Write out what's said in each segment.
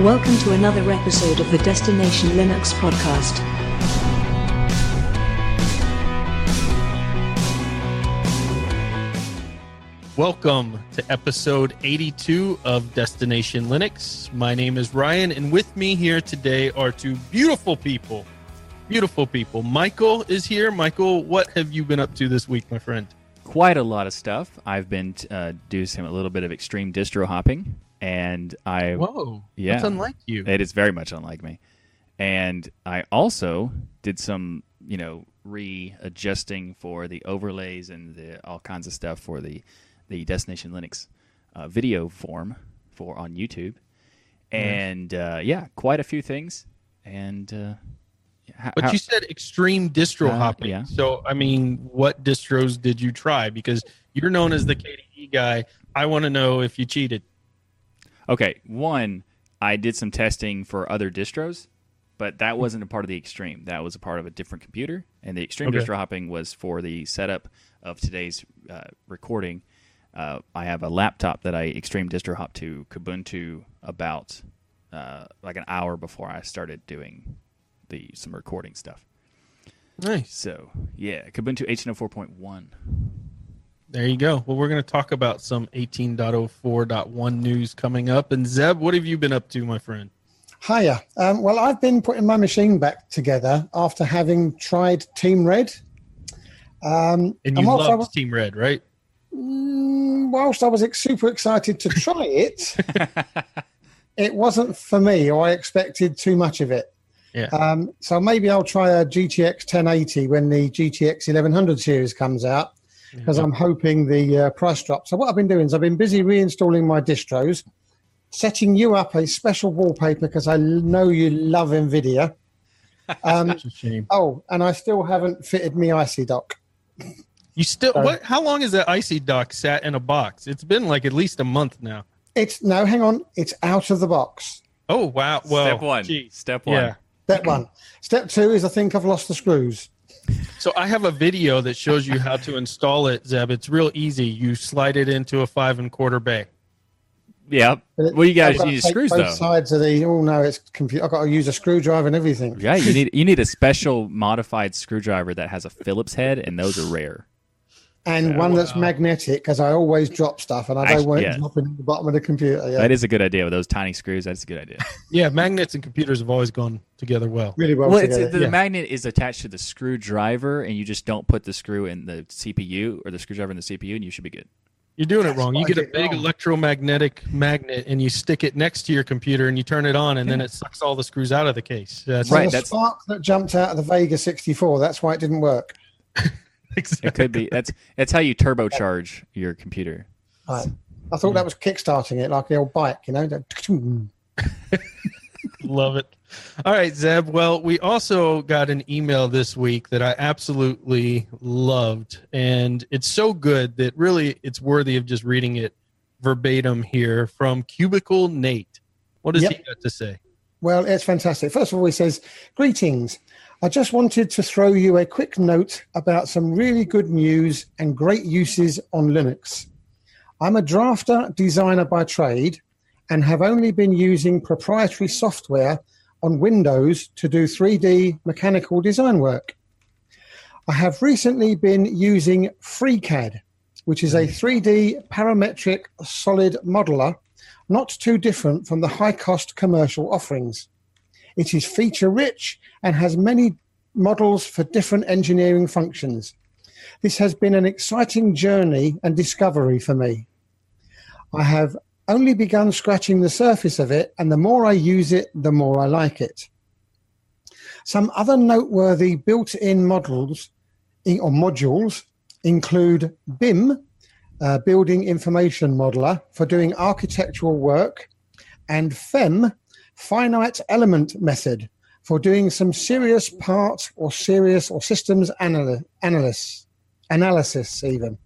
Welcome to another episode of the Destination Linux podcast. Welcome to episode 82 of Destination Linux. My name is Ryan, and with me here today are two beautiful people. Beautiful people. Michael is here. Michael, what have you been up to this week, my friend? Quite a lot of stuff. I've been uh, doing some a little bit of extreme distro hopping, and I Whoa, Yeah. that's unlike you. it is very much unlike me. And I also did some, you know, readjusting for the overlays and the all kinds of stuff for the the Destination Linux uh, video form for on YouTube. And uh, yeah, quite a few things. And uh, how, But you said extreme distro Uh, hopping. yeah. So, I mean, what distros did you try? Because you're known as the KDE guy. I want to know if you cheated. Okay, one, I did some testing for other distros, but that wasn't a part of the extreme. That was a part of a different computer, and the extreme Okay. distro hopping was for the setup of today's uh, recording. Uh, I have a laptop that I extreme distro hop to Kubuntu about uh, like an hour before I started doing the some recording stuff. Nice. So yeah, Kubuntu 1804.1. There you go. Well, we're going to talk about some 18.04.1 news coming up. And Zeb, what have you been up to, my friend? Hiya. Um, well, I've been putting my machine back together after having tried Team Red. Um, And you I loved was- Team Red, right? mm, whilst I was super excited to try it, it wasn't for me, or I expected too much of it. Yeah. Um, so maybe I'll try a GTX 1080 when the GTX 1100 series comes out, because I'm hoping the uh, price drops. So what I've been doing is I've been busy reinstalling my distros, setting you up a special wallpaper because I know you love NVIDIA. Um, Such a shame. oh, and I still haven't fitted me icy dock. You still Sorry. what? How long has that icy dock sat in a box? It's been like at least a month now. It's no, hang on, it's out of the box. Oh wow! Well, Step one. gee. Step one. Yeah. Step one. Step two is I think I've lost the screws. So I have a video that shows you how to install it, Zeb. It's real easy. You slide it into a five and quarter bay. Yeah. Well, you guys I've got to need take screws both though. Sides of the oh no, it's computer. I've got to use a screwdriver and everything. Yeah, you need you need a special modified screwdriver that has a Phillips head, and those are rare. And one that's magnetic because I always drop stuff and I don't Actually, want yeah. it dropping at the bottom of the computer. Yeah. That is a good idea with those tiny screws. That's a good idea. Yeah, magnets and computers have always gone together well. really well, well, it's, together. the yeah. magnet is attached to the screwdriver, and you just don't put the screw in the CPU or the screwdriver in the CPU, and you should be good. You're doing it wrong. You what get a big wrong. electromagnetic magnet and you stick it next to your computer and you turn it on and then it sucks all the screws out of the case. That's Right, the that's- spark that jumped out of the Vega 64. That's why it didn't work. exactly. It could be that's that's how you turbocharge your computer. Right. I thought that was kickstarting it like the old bike, you know. Love it. All right, Zeb. Well, we also got an email this week that I absolutely loved. And it's so good that really it's worthy of just reading it verbatim here from Cubicle Nate. What does Yep. he got to say? Well, it's fantastic. First of all, he says, Greetings. I just wanted to throw you a quick note about some really good news and great uses on Linux. I'm a drafter designer by trade and have only been using proprietary software on Windows to do 3D mechanical design work. I have recently been using FreeCAD, which is a mm. 3D parametric solid modeler not too different from the high cost commercial offerings. It is feature rich and has many models for different engineering functions. This has been an exciting journey and discovery for me. I have only begun scratching the surface of it, and the more I use it, the more I like it. Some other noteworthy built in models or modules include BIM, uh, Building Information Modeler, for doing architectural work, and FEM, Finite Element Method, for doing some serious part or serious or systems anal- analysis, analysis even.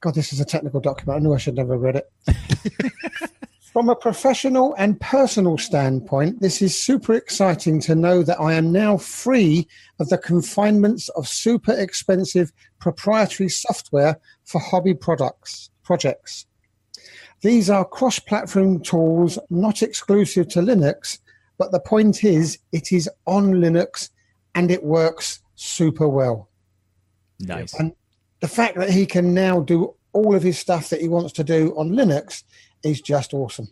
God, this is a technical document. I knew I should never have read it. From a professional and personal standpoint, this is super exciting to know that I am now free of the confinements of super expensive proprietary software for hobby products projects. These are cross platform tools, not exclusive to Linux, but the point is, it is on Linux and it works super well. Nice. And the fact that he can now do all of his stuff that he wants to do on Linux is just awesome.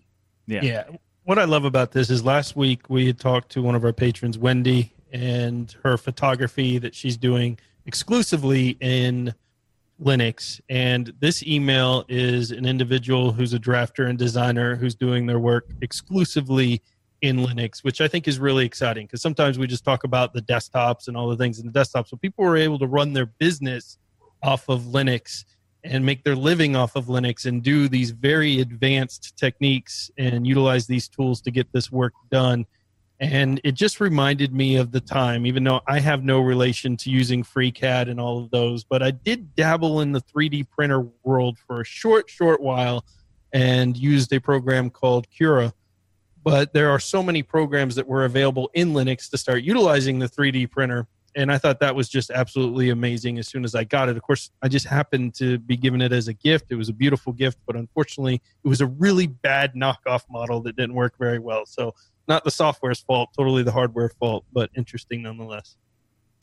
Yeah. Yeah. What I love about this is last week we had talked to one of our patrons, Wendy, and her photography that she's doing exclusively in Linux. And this email is an individual who's a drafter and designer who's doing their work exclusively in Linux, which I think is really exciting because sometimes we just talk about the desktops and all the things in the desktops. So people were able to run their business off of Linux and make their living off of Linux and do these very advanced techniques and utilize these tools to get this work done. And it just reminded me of the time, even though I have no relation to using FreeCAD and all of those, but I did dabble in the 3D printer world for a short, short while and used a program called Cura. But there are so many programs that were available in Linux to start utilizing the 3D printer and I thought that was just absolutely amazing as soon as I got it. Of course, I just happened to be given it as a gift. It was a beautiful gift, but unfortunately, it was a really bad knockoff model that didn't work very well. So, not the software's fault, totally the hardware fault, but interesting nonetheless.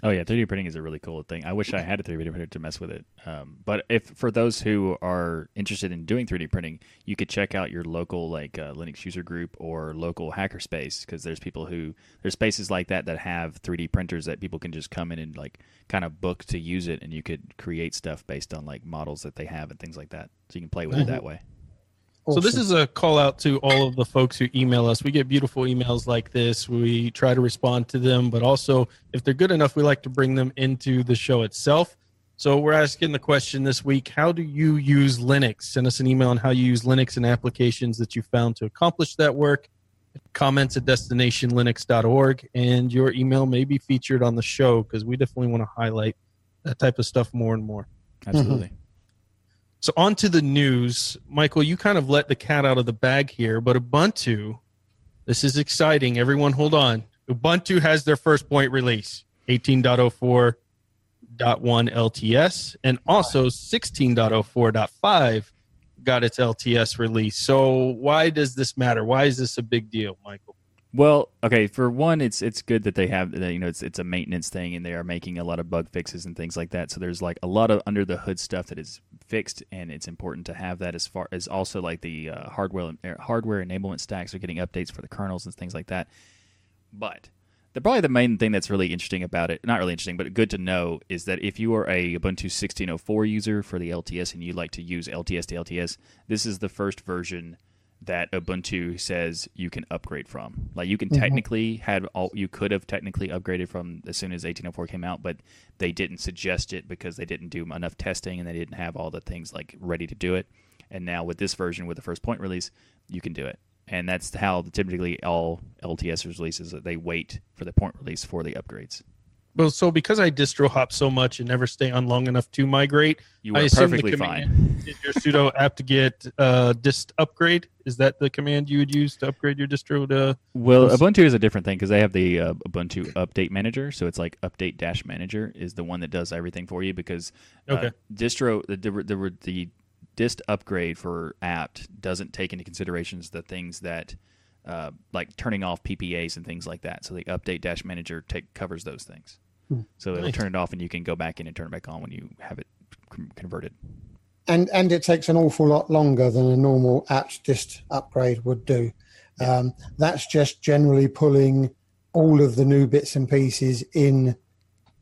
Oh yeah, 3D printing is a really cool thing. I wish I had a 3D printer to mess with it. Um, but if for those who are interested in doing 3D printing, you could check out your local like uh, Linux user group or local hackerspace because there's people who there's spaces like that that have 3D printers that people can just come in and like kind of book to use it, and you could create stuff based on like models that they have and things like that. So you can play with it that way. So this is a call out to all of the folks who email us. We get beautiful emails like this. We try to respond to them, but also if they're good enough, we like to bring them into the show itself. So we're asking the question this week: How do you use Linux? Send us an email on how you use Linux and applications that you found to accomplish that work. Comments at destinationlinux.org, and your email may be featured on the show because we definitely want to highlight that type of stuff more and more. Absolutely. Mm-hmm. So on to the news. Michael, you kind of let the cat out of the bag here, but Ubuntu, this is exciting. Everyone hold on. Ubuntu has their first point release, 18.04.1 LTS, and also 16.04.5 got its LTS release. So why does this matter? Why is this a big deal, Michael? Well, okay. For one, it's it's good that they have that, you know it's it's a maintenance thing and they are making a lot of bug fixes and things like that. So there's like a lot of under the hood stuff that is fixed, and it's important to have that as far as also like the uh, hardware hardware enablement stacks are getting updates for the kernels and things like that. But the probably the main thing that's really interesting about it, not really interesting, but good to know, is that if you are a Ubuntu 16.04 user for the LTS and you like to use LTS to LTS, this is the first version that Ubuntu says you can upgrade from. Like you can mm-hmm. technically had all you could have technically upgraded from as soon as 1804 came out, but they didn't suggest it because they didn't do enough testing and they didn't have all the things like ready to do it. And now with this version, with the first point release, you can do it. And that's how typically all LTS releases that they wait for the point release for the upgrades. Well, so because I distro hop so much and never stay on long enough to migrate, You I are perfectly fine. is your sudo apt to get uh, dist upgrade. Is that the command you would use to upgrade your distro to? Well, Ubuntu is a different thing because they have the uh, Ubuntu Update Manager. So it's like Update Dash Manager is the one that does everything for you because uh, Okay. distro the, the the the dist upgrade for apt doesn't take into considerations the things that uh, like turning off PPAs and things like that. So the Update Dash Manager take covers those things. So it'll Nice. turn it off and you can go back in and turn it back on when you have it con- converted. and and it takes an awful lot longer than a normal apt dist upgrade would do. Um, that's just generally pulling all of the new bits and pieces in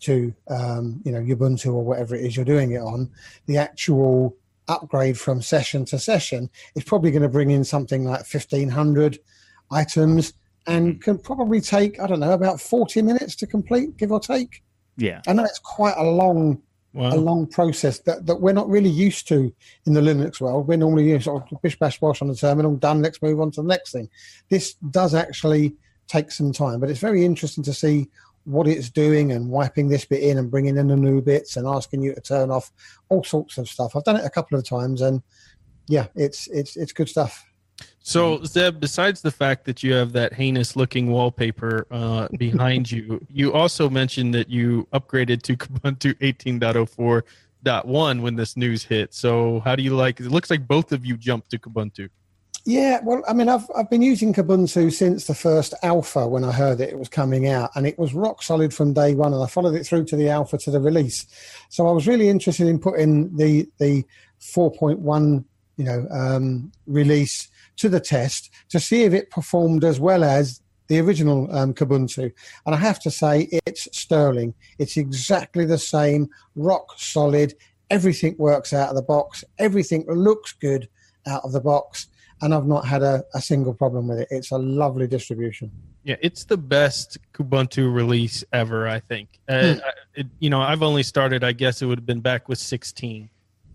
to um, you know Ubuntu or whatever it is you're doing it on. The actual upgrade from session to session is probably going to bring in something like 1500 items and mm-hmm. can probably take I don't know about 40 minutes to complete, give or take. Yeah. I know it's quite a long a long process that, that we're not really used to in the Linux world. We're normally you know, sort of bish bash bosh on the terminal, done, let's move on to the next thing. This does actually take some time, but it's very interesting to see what it's doing and wiping this bit in and bringing in the new bits and asking you to turn off all sorts of stuff. I've done it a couple of times and yeah, it's it's it's good stuff. So Zeb, besides the fact that you have that heinous looking wallpaper uh, behind you, you also mentioned that you upgraded to Kubuntu 18.04.1 when this news hit. So how do you like? It looks like both of you jumped to Kubuntu. Yeah, well, I mean, I've I've been using Kubuntu since the first alpha when I heard that it was coming out, and it was rock solid from day one. And I followed it through to the alpha to the release. So I was really interested in putting the the 4.1, you know, um, release to the test to see if it performed as well as the original um, Kubuntu. And I have to say, it's sterling. It's exactly the same, rock solid. Everything works out of the box. Everything looks good out of the box and I've not had a, a single problem with it. It's a lovely distribution. Yeah, it's the best Kubuntu release ever, I think. Uh, Hmm. I- it, you know, I've only started, I guess it would have been back with 16.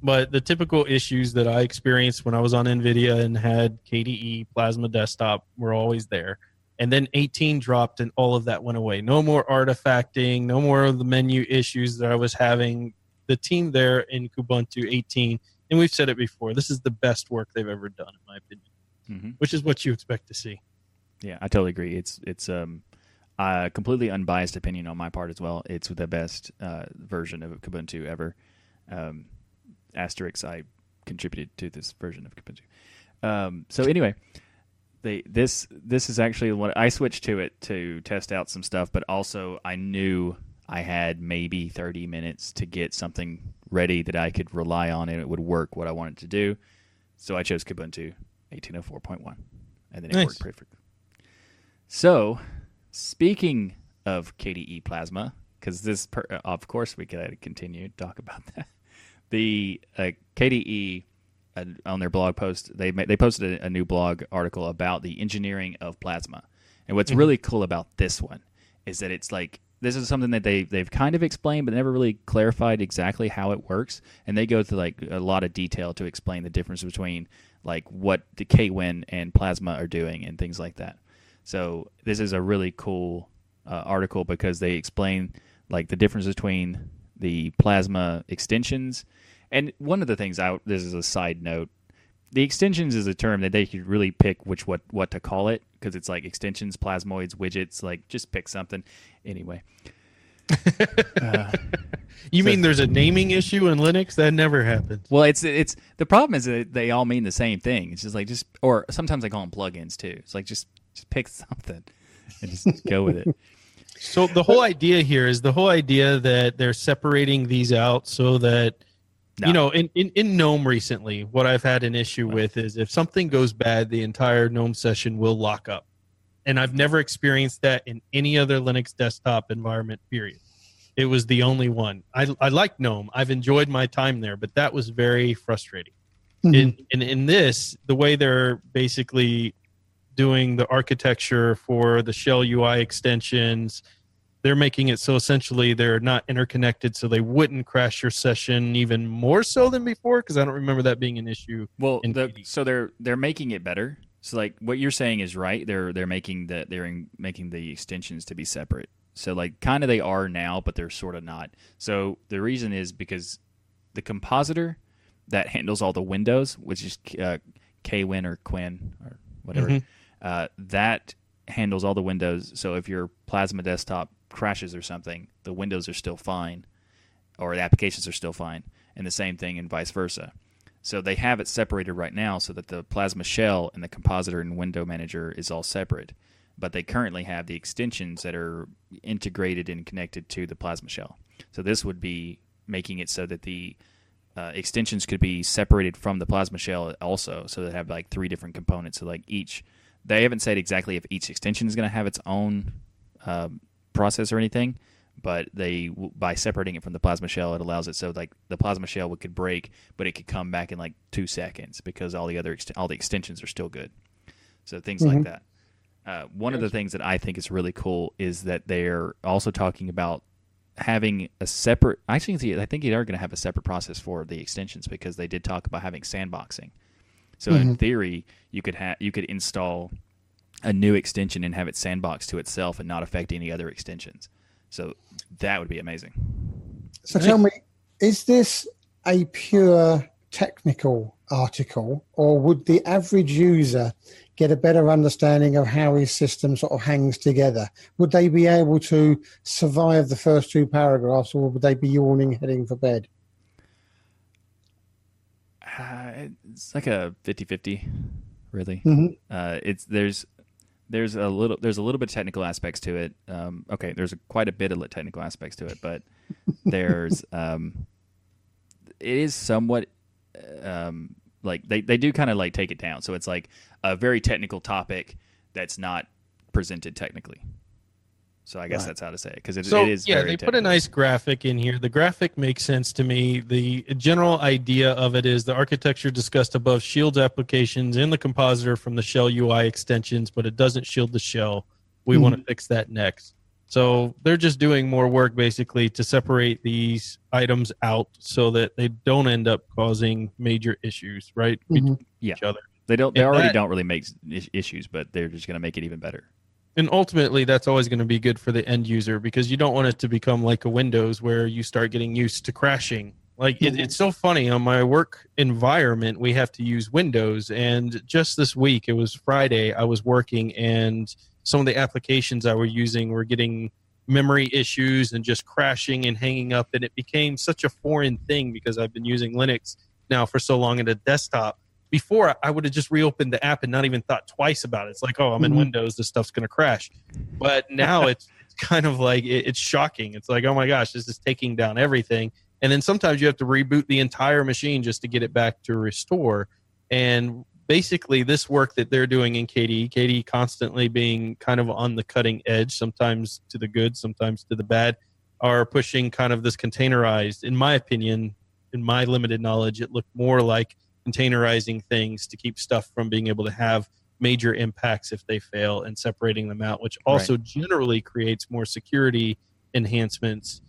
But the typical issues that I experienced when I was on NVIDIA and had KDE Plasma Desktop were always there. And then 18 dropped and all of that went away. No more artifacting, no more of the menu issues that I was having. The team there in Kubuntu 18, and we've said it before, this is the best work they've ever done, in my opinion, hmm which is what you expect to see. Yeah, I totally agree. It's it's um, a completely unbiased opinion on my part as well. It's the best uh, version of Kubuntu ever. Um, asterisk, I contributed to this version of Kubuntu. Um, so anyway, they this this is actually what I switched to it to test out some stuff, but also I knew I had maybe 30 minutes to get something ready that I could rely on and it would work what I wanted to do. So I chose Kubuntu 1804.1, and then it Nice. worked perfectly. So, speaking of KDE Plasma, because this, per, of course, we could continue to talk about that. The uh, KDE uh, on their blog post, they ma- they posted a, a new blog article about the engineering of plasma. And what's really cool about this one is that it's like this is something that they they've kind of explained, but never really clarified exactly how it works. And they go through like a lot of detail to explain the difference between like what the KWin and plasma are doing and things like that. So this is a really cool uh, article because they explain like the difference between the plasma extensions. And one of the things I this is a side note. The extensions is a term that they could really pick which what what to call it because it's like extensions, plasmoids, widgets. Like just pick something. Anyway, You So- mean there's a naming issue in Linux? That never happens. Well, it's it's the problem is that they all mean the same thing. It's just like just or sometimes I call them plugins too. It's like just just pick something and just go with it. So the whole idea here is the whole idea that they're separating these out so that No. you know in, in, in GNOME recently, what I've had an issue with is if something goes bad, the entire GNOME session will lock up. And I've never experienced that in any other Linux desktop environment, period. It was the only one. I, I like GNOME. I've enjoyed my time there, but that was very frustrating. Mhm. in, in in this the way they're basically doing the architecture for the shell ui extensions they're making it so essentially they're not interconnected so they wouldn't crash your session even more so than before because i don't remember that being an issue Well, the, so they're they're making it better. So like what you're saying is right. They're they're making the they're in, making the extensions to be separate. So like kind of they are now, but they're sort of not. So the reason is because the compositor that handles all the windows, which is uh, KWin or Quinn or whatever, Mhm. Uh, that handles all the windows. So if your Plasma desktop crashes or something, the windows are still fine, or the applications are still fine, and the same thing and vice versa. So they have it separated right now so that the Plasma shell and the compositor and window manager is all separate. But they currently have the extensions that are integrated and connected to the Plasma shell. So this would be making it so that the uh, extensions could be separated from the Plasma shell also. So they have like three different components. So like each, they haven't said exactly if each extension is going to have its own um, process or anything, but they by separating it from the plasma shell, it allows it so like the plasma shell would could break, but it could come back in like two seconds because all the other ext- all the extensions are still good. So things like that. Uh, one of the things that I think is really cool is that they're also talking about having a separate. Actually, I think they are going to have a separate process for the extensions because they did talk about having sandboxing. So in mm-hmm. theory, you could have you could install a new extension and have it sandbox to itself and not affect any other extensions. So that would be amazing. So tell me, is this a pure technical article, or would the average user get a better understanding of how his system sort of hangs together? Would they be able to survive the first two paragraphs, or would they be yawning, heading for bed? Uh, it's like a 50-50 really. Mhm. Uh, it's there's there's a little there's a little bit of technical aspects to it. Um, okay, there's a, quite a bit of technical aspects to it, but there's um, it is somewhat um, like they they do kind of like take it down. So it's like a very technical topic that's not presented technically. So I guess Right. that's how to say it because it, So it is yeah, very they put a nice graphic in here. The graphic makes sense to me. The general idea of it is the architecture discussed above shields applications in the compositor from the shell UI extensions, but it doesn't shield the shell. We want to fix that next. So they're just doing more work basically to separate these items out so that they don't end up causing major issues, right? Mhm. Between Yeah. each other. They don't. They And already that- don't really make issues, but they're just going to make it even better. And ultimately that's always going to be good for the end user because you don't want it to become like a windows where you start getting used to crashing. Like it, it's so funny on my work environment we have to use windows and just this week it was friday i was working and some of the applications i were using were getting memory issues and just crashing and hanging up and it became such a foreign thing because i've been using linux now for so long at a desktop before I would have just reopened the app and not even thought twice about it. It's like, oh, I'm in Mhm. Windows, this stuff's going to crash. But now it's, it's kind of like it, it's shocking. It's like, oh my gosh, this is taking down everything. And then sometimes you have to reboot the entire machine just to get it back to restore. And basically, this work that they're doing in KDE, KDE constantly being kind of on the cutting edge, sometimes to the good, sometimes to the bad, are pushing kind of this containerized. In my opinion, in my limited knowledge, it looked more like containerizing things to keep stuff from being able to have major impacts if they fail and separating them out, which also generally creates more security enhancements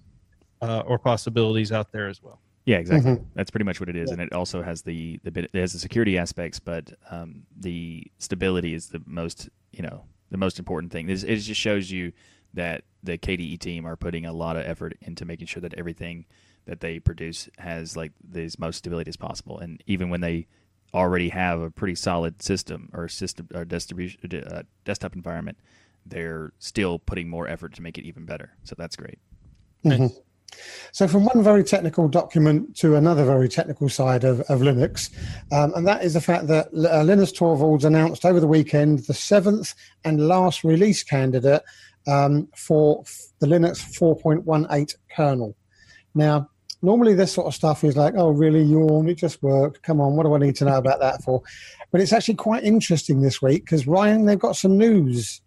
uh, or possibilities out there as well. Yeah, exactly. Mhm. That's pretty much what it is, and it also has the the bit it has the security aspects, but um, the stability is the most you know the most important thing. This it just shows you that the KDE team are putting a lot of effort into making sure that everything that they produce has like the as most stability as possible, and even when they already have a pretty solid system or system or distribution uh, desktop environment, they're still putting more effort to make it even better. So that's great. Mhm. So, from one very technical document to another very technical side of, of Linux, um, and that is the fact that uh, Linus Torvalds announced over the weekend the seventh and last release candidate um, for f- the Linux 4.18 kernel. Now, normally this sort of stuff is like, oh, really, yawn, it just worked. Come on, what do I need to know about that for? But it's actually quite interesting this week because, Ryan, they've got some news.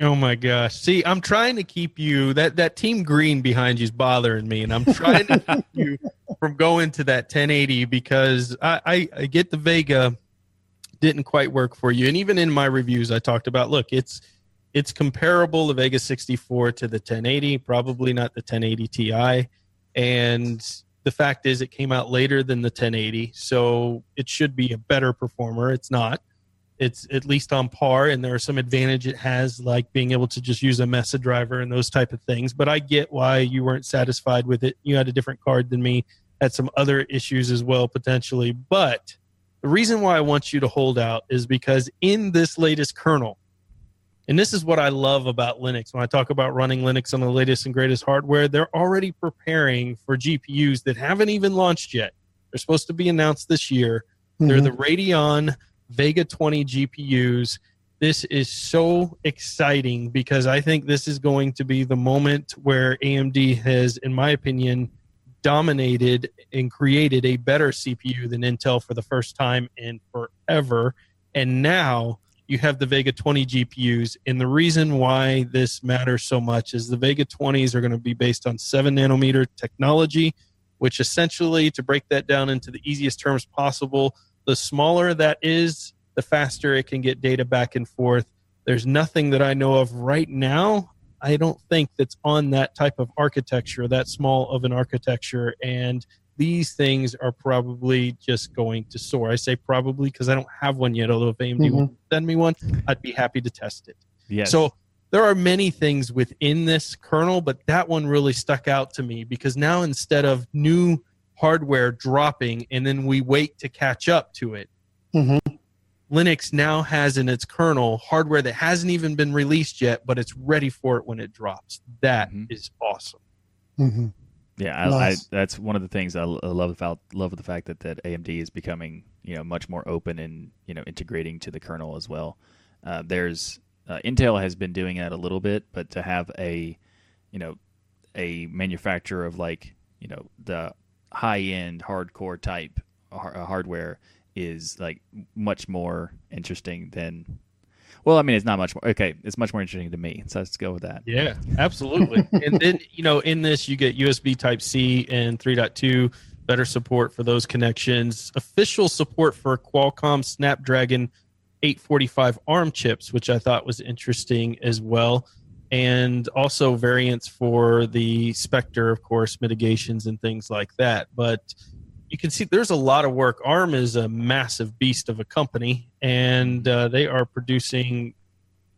Oh my gosh! See, I'm trying to keep you that that team green behind you is bothering me, and I'm trying to keep you from going to that 1080 because I, I I get the Vega didn't quite work for you, and even in my reviews, I talked about look, it's it's comparable the Vega 64 to the 1080, probably not the 1080 Ti, and the fact is it came out later than the 1080, so it should be a better performer. It's not. It's at least on par and there are some advantage it has like being able to just use a mesa driver and those type of things. But i get why you weren't satisfied with it. You had a different card than me had some other issues as well potentially. But the reason why i want you to hold out is because in this latest kernel and this is what i love about linux when i talk about running linux on the latest and greatest hardware they're already preparing for gpus that haven't even launched yet they're supposed to be announced this year they're Mhm. the Radeon Vega 20 GPUs. This is so exciting because I think this is going to be the moment where AMD has, in my opinion, dominated and created a better CPU than Intel for the first time in forever. And now you have the Vega 20 GPUs. And the reason why this matters so much is the Vega 20s are going to be based on 7 nanometer technology, which essentially, to break that down into the easiest terms possible, the smaller that is, the faster it can get data back and forth. There's nothing that I know of right now. I don't think that's on that type of architecture, that small of an architecture. And these things are probably just going to soar. I say probably because I don't have one yet, although if AMD Mhm. will send me one, I'd be happy to test it. Yes. So there are many things within this kernel, but that one really stuck out to me because now instead of new hardware dropping and then we wait to catch up to it, Mhm. Linux now has in its kernel hardware that hasn't even been released yet, but it's ready for it when it drops. That is Mhm. awesome. Yeah, I, Nice. I, that's one of the things I love about love the fact that, that AMD is becoming you know much more open and you know integrating to the kernel as well. Uh, there's uh, Intel has been doing that a little bit, but to have a you know a manufacturer of like you know the high end hardcore type hardware is like much more interesting than well i mean it's not much more okay it's much more interesting to me so let's go with that Yeah, absolutely. and then, you know, in this, you get USB Type C and 3.2, better support for those connections, official support for Qualcomm Snapdragon 845 ARM chips, which I thought was interesting as well. And also variants for the Spectre, of course, mitigations and things like that. But you can see there's a lot of work. ARM is a massive beast of a company, and uh, they are producing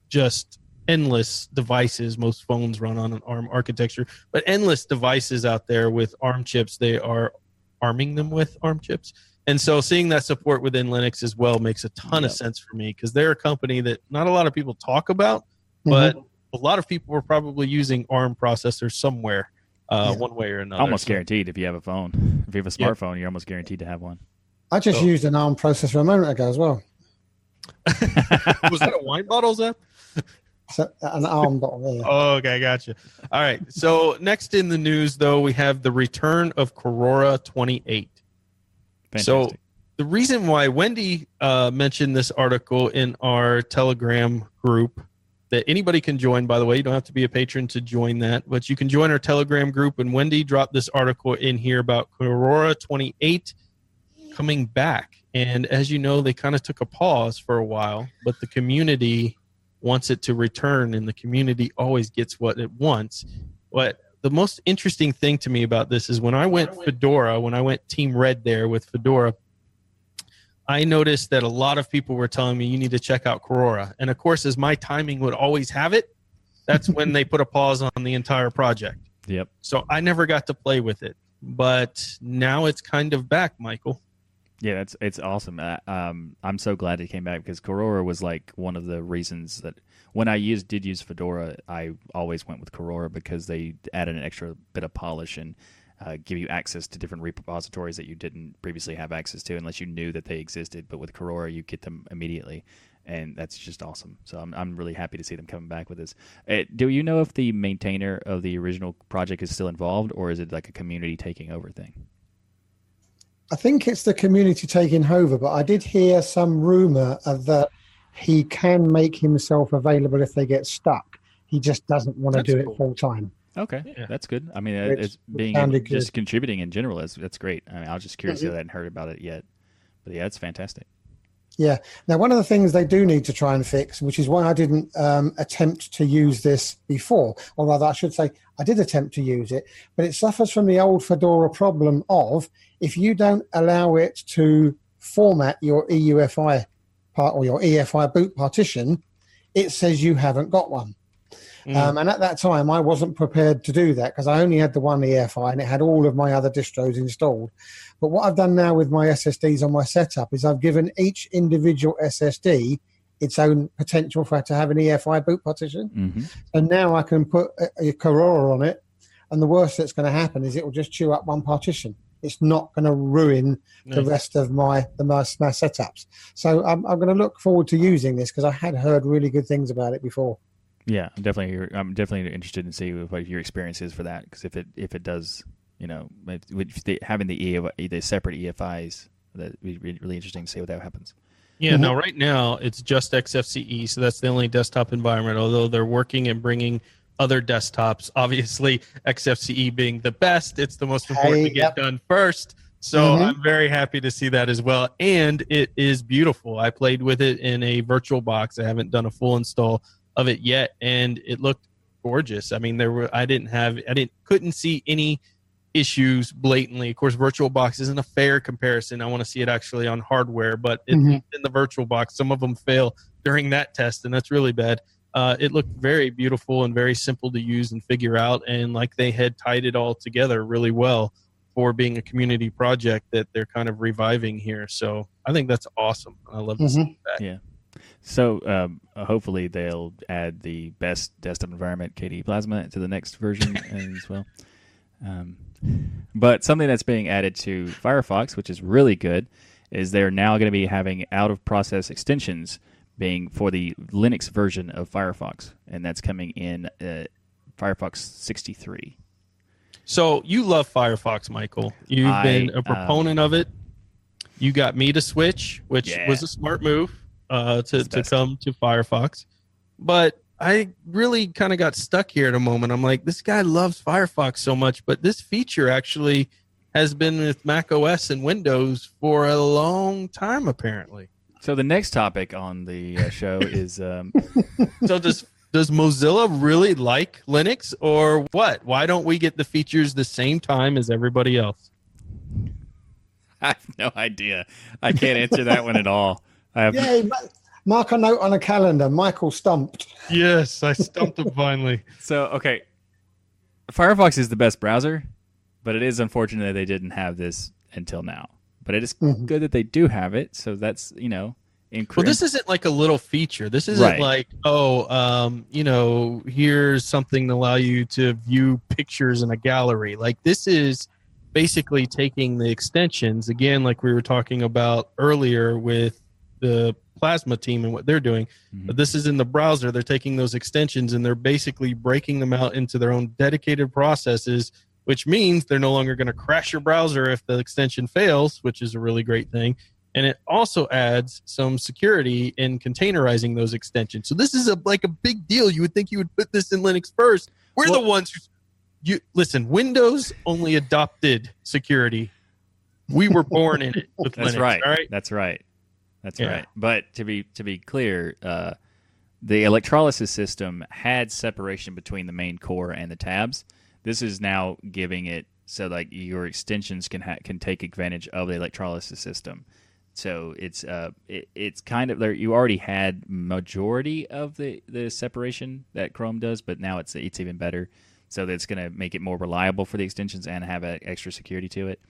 just endless devices. Most phones run on an ARM architecture, but endless devices out there with ARM chips. They are arming them with ARM chips. And so seeing that support within Linux as well makes a ton of sense for me because they're a company that not a lot of people talk about, Mm-hmm. but a lot of people are probably using ARM processors somewhere, uh, Yeah. one way or another. almost So- guaranteed if you have a phone if you have a Yeah. smartphone you're almost guaranteed to have one I just Oh. used an ARM processor a moment ago as well. Was that a wine bottle, Zeb? An ARM bottle there. Oh, okay, gotcha. All right. So next in the news, though, we have the return of Korora 28. So the reason why Wendy uh, mentioned this article in our Telegram group that anybody can join, by the way, you don't have to be a patron to join that, but you can join our Telegram group. And Wendy dropped this article in here about Korora 28 coming back. And as you know, they kind of took a pause for a while, but the community wants it to return, and the community always gets what it wants. But the most interesting thing to me about this is when I went Fedora, when I went Team Red there with Fedora, I noticed that a lot of people were telling me you need to check out Korora. And of course, as my timing would always have it, that's when they put a pause on the entire project. yep So I never got to play with it. But now it's kind of back, Michael. Yeah, that's it's awesome. Uh, um, I'm so glad it came back because Korora was like one of the reasons that when I used did use Fedora, I always went with Korora because they added an extra bit of polish and uh, give you access to different repositories that you didn't previously have access to unless you knew that they existed. But with Korora, you get them immediately, and that's just awesome. So I'm I'm really happy to see them coming back with this. Uh, do you know if the maintainer of the original project is still involved, or is it like a community taking over thing? I think it's the community taking over, but I did hear some rumor of that he can make himself available if they get stuck. He just doesn't want to That's do cool. it full time. Okay, Yeah. that's good. I mean, uh, Which- it's being sounded just good. contributing in general is that's great. I mean, I was just curious Mhm. because I hadn't heard about it yet, but yeah, it's fantastic. Yeah. Now, one of the things they do need to try and fix, which is why I didn't um, attempt to use this before, or rather, I should say, I did attempt to use it, but it suffers from the old Fedora problem of if you don't allow it to format your UEFI part or your EFI boot partition, it says you haven't got one. Mm. Um, and at that time, I wasn't prepared to do that because I only had the one EFI and it had all of my other distros installed. But what I've done now with my SSDs on my setup is I've given each individual SSD its own potential for it to have an EFI boot partition. hmm And now I can put a, a Korora on it. And the worst that's going to happen is it will just chew up one partition. It's not going to ruin the rest of my the my, my setups. So I'm, I'm going to look forward to using this because I had heard really good things about it before. Yeah, I'm definitely. I'm definitely interested in seeing what your experience is for that because if it if it does, you know, with with the, having the EFI, the separate EFIs, that would be really interesting to see what that happens. Yeah, Mhm. now right now it's just XFCE, so that's the only desktop environment. Although they're working and bringing other desktops, obviously XFCE being the best, it's the most important Hey, to get yep. done first. So Mhm. I'm very happy to see that as well, and it is beautiful. I played with it in a virtual box. I haven't done a full install of it yet, and it looked gorgeous. I mean, there were I didn't have I didn't couldn't see any issues blatantly. Of course, VirtualBox isn't a fair comparison. I want to see it actually on hardware, but it, Mhm. in the VirtualBox, some of them fail during that test, and that's really bad. Uh, it looked very beautiful and very simple to use and figure out, and like they had tied it all together really well for being a community project that they're kind of reviving here. So I think that's awesome. I love to see that. So um, hopefully they'll add the best desktop environment KDE Plasma to the next version as well. Um, but something that's being added to Firefox, which is really good, is they're now going to be having out of process extensions being for the Linux version of Firefox, and that's coming in uh, Firefox 63. So you love Firefox, Michael. You've I, been a um, proponent of it. You got me to switch, which Yeah. was a smart move uh, to, to come to Firefox. But I really kind of got stuck here at a moment. I'm like, this guy loves Firefox so much, but this feature actually has been with Mac OS and Windows for a long time, apparently. So the next topic on the uh, show is um, So does does Mozilla really like Linux or what? Why don't we get the features the same time as everybody else? I have no idea. I can't answer that one at all. I have Yay! Mark a note on a calendar. Michael stumped. Yes, I stumped him finally. So okay, Firefox is the best browser, but it is unfortunate that they didn't have this until now. But it is Mhm. good that they do have it. So that's you know, incre- Well, this isn't like a little feature. This isn't Right. like, oh, um, you know, here's something to allow you to view pictures in a gallery. Like this is basically taking the extensions again, like we were talking about earlier with the Plasma team and what they're doing. Mhm. But this is in the browser. They're taking those extensions and they're basically breaking them out into their own dedicated processes, which means they're no longer going to crash your browser if the extension fails, which is a really great thing. And it also adds some security in containerizing those extensions. So this is a like a big deal. You would think you would put this in Linux first. We're Well- the ones who you listen. Windows only adopted security. We were born in it with That's Linux. right. All right. That's right. That's Yeah. right. But to be to be clear, uh, the electrolysis system had separation between the main core and the tabs. This is now giving it so like your extensions can ha- can take advantage of the electrolysis system. So it's uh it, it's kind of there. You already had majority of the the separation that Chrome does, but now it's it's even better. So that's going to make it more reliable for the extensions and have a extra security to it.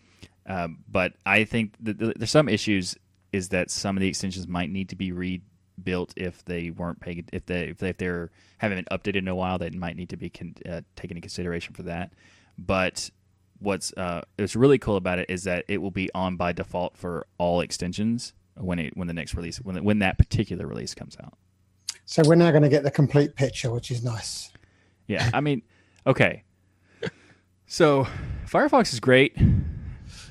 Um, but I think that there's some issues is that some of the extensions might need to be rebuilt if they weren't paying if they if, they, if they're haven't been updated in a while that might need to be con- uh, taken into consideration for that. But what's uh, what's really cool about it is that it will be on by default for all extensions when it when the next release when when that particular release comes out. So we're now going to get the complete picture, which is nice. Yeah, I mean, okay. So Firefox is great.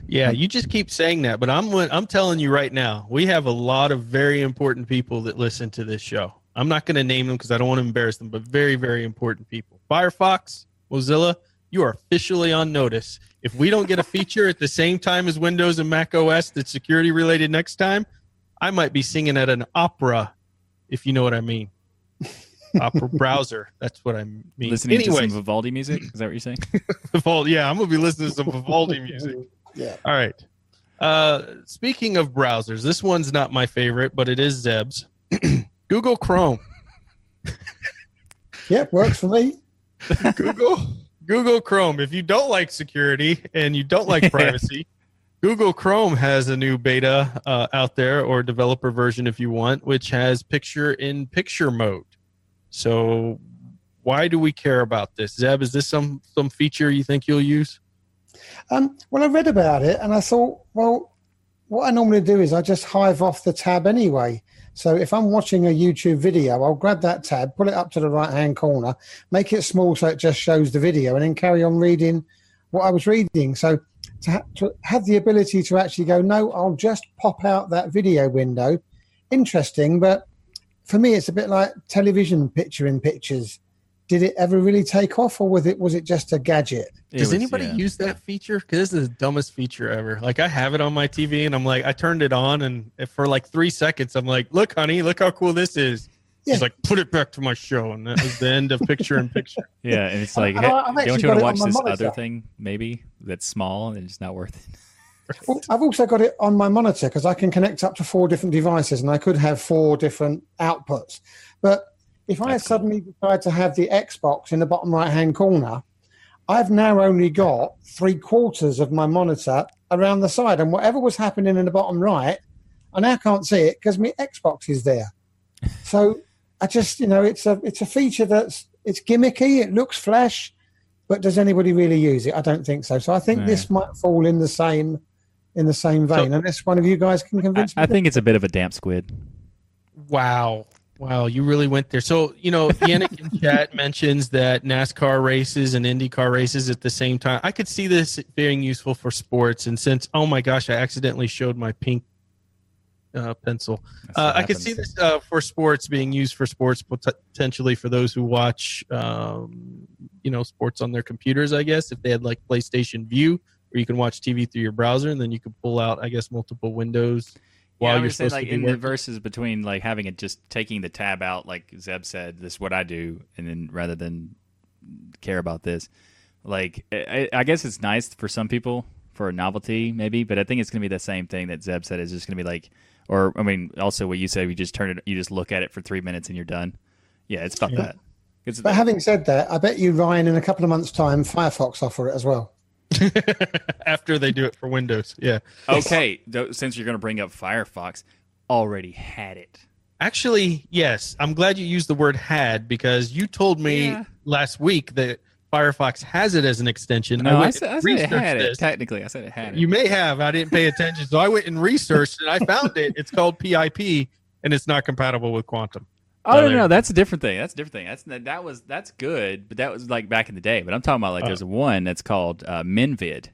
Yeah, you just keep saying that, but I'm I'm telling you right now, we have a lot of very important people that listen to this show. I'm not going to name them because I don't want to embarrass them, but very very important people. Firefox, Mozilla, you are officially on notice. If we don't get a feature at the same time as Windows and Mac OS that's security related next time, I might be singing at an opera, if you know what I mean. Opera browser. That's what I mean. Listening anyway, to some Vivaldi music. Is that what you're saying? Vivaldi. Yeah, I'm gonna be listening to some Vivaldi music. Yeah. All right. Uh, speaking of browsers, this one's not my favorite, but it is Zeb's. Google Chrome. Yep, works for me. Google Google Chrome. If you don't like security and you don't like privacy, Google Chrome has a new beta uh, out there or developer version if you want, which has picture in picture mode. So why do we care about this? Zeb, is this some some feature you think you'll use? Um, well, I read about it and I thought, well, what I normally do is I just hive off the tab anyway. So if I'm watching a YouTube video, I'll grab that tab, pull it up to the right hand corner, make it small so it just shows the video, and then carry on reading what I was reading. So to, ha- to have the ability to actually go, no, I'll just pop out that video window. Interesting, but for me, it's a bit like television picture in pictures. Did it ever really take off, or was it was it just a gadget? It Does was- anybody yeah. use that feature? Because this is the dumbest feature ever. Like I have it on my TV, and I'm like, I turned it on, and for like three seconds, I'm like, "Look, honey, look how cool this is." Yeah. She's like, "Put it back to my show," and that was the end of picture in picture. Yeah, and it's like, I- hey, I've don't you want to watch on this monitor. other thing maybe that's small and it's not worth it? Well, I've also got it on my monitor because I can connect up to four different devices and I could have four different outputs. But if I That's cool. suddenly decide to have the Xbox in the bottom right hand corner, I've now only got three quarters of my monitor around the side. And whatever was happening in the bottom right, I now can't see it because my Xbox is there. So I just, you know, it's a it's a feature that's it's gimmicky, it looks flash, but does anybody really use it? I don't think so. So I think No. this might fall in the same in the same vein. So- Unless one of you guys can I, convince me. I think it's a bit of a damp squid. Wow. Wow, you really went there. So, you know, Yannick in chat mentions that NASCAR races and IndyCar races at the same time. I could see this being useful for sports. And since, oh my gosh, I accidentally showed my pink uh, pencil. Uh, I could see this uh, for sports being used for sports potentially for those who watch, um, you know, sports on their computers. I guess if they had like PlayStation Vue, where you can watch TV through your browser, and then you could pull out, I guess, multiple windows while I you're was saying, like to be in the verses between like having it just taking the tab out, like Zeb said, this is what I do, and then rather than care about this, like I, I guess it's nice for some people for a novelty, maybe, but I think it's gonna be the same thing that Zeb said. Is just gonna be like, or I mean, also what you said, you just turn it, you just look at it for three minutes and you're done. Yeah, it's about Yeah. that. It's, But having said that, I bet you Ryan in a couple of months' time, Firefox offer it as well. after they do it for Windows. Yeah. okay, since you're gonna bring up Firefox, already had it. Actually, yes. I'm glad you used the word had because you told me Yeah. last week that Firefox has it as an extension. No, I, went said, I said it had it. this. Technically, I said it had it. You may have. I didn't pay attention. So I went and researched and I found it. It's called PIP and it's not compatible with Quantum. Oh no, no, that's a different thing. That's a different thing. That's that was that's good, but that was like back in the day. But I'm talking about like Uh. there's one that's called uh, Minvid,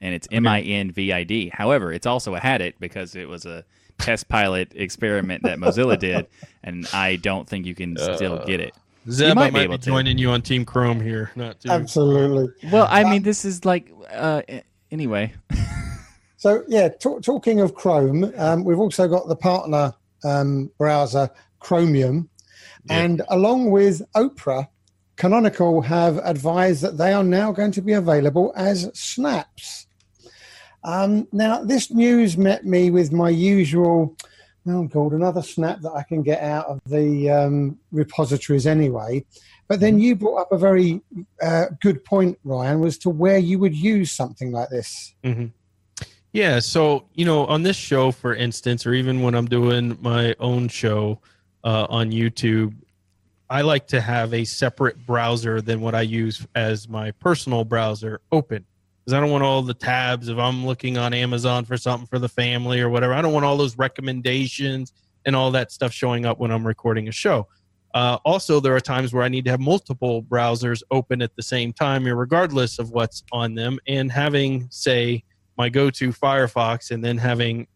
and it's M I N V I D. However, it's also a had it because it was a test pilot experiment that Mozilla did, and I don't think you can still get it. Zeb, might I be might be, able to. joining you on Team Chrome here. Not to, Absolutely. Well, I mean, this is like uh, anyway. So yeah, talk, talking of Chrome, um, we've also got the partner um, browser Chromium, Yeah. and along with Opera, Canonical have advised that they are now going to be available as snaps. Um, now, this news met me with my usual, oh god, another snap that I can get out of the um, repositories anyway. But then you brought up a very uh, good point, Ryan, was to where you would use something like this. Mhm. Yeah, so you know, on this show, for instance, or even when I'm doing my own show uh, on YouTube, I like to have a separate browser than what I use as my personal browser open because I don't want all the tabs. If I'm looking on Amazon for something for the family or whatever, I don't want all those recommendations and all that stuff showing up when I'm recording a show. Uh, also, there are times where I need to have multiple browsers open at the same time, regardless of what's on them, and having, say, my go-to Firefox and then having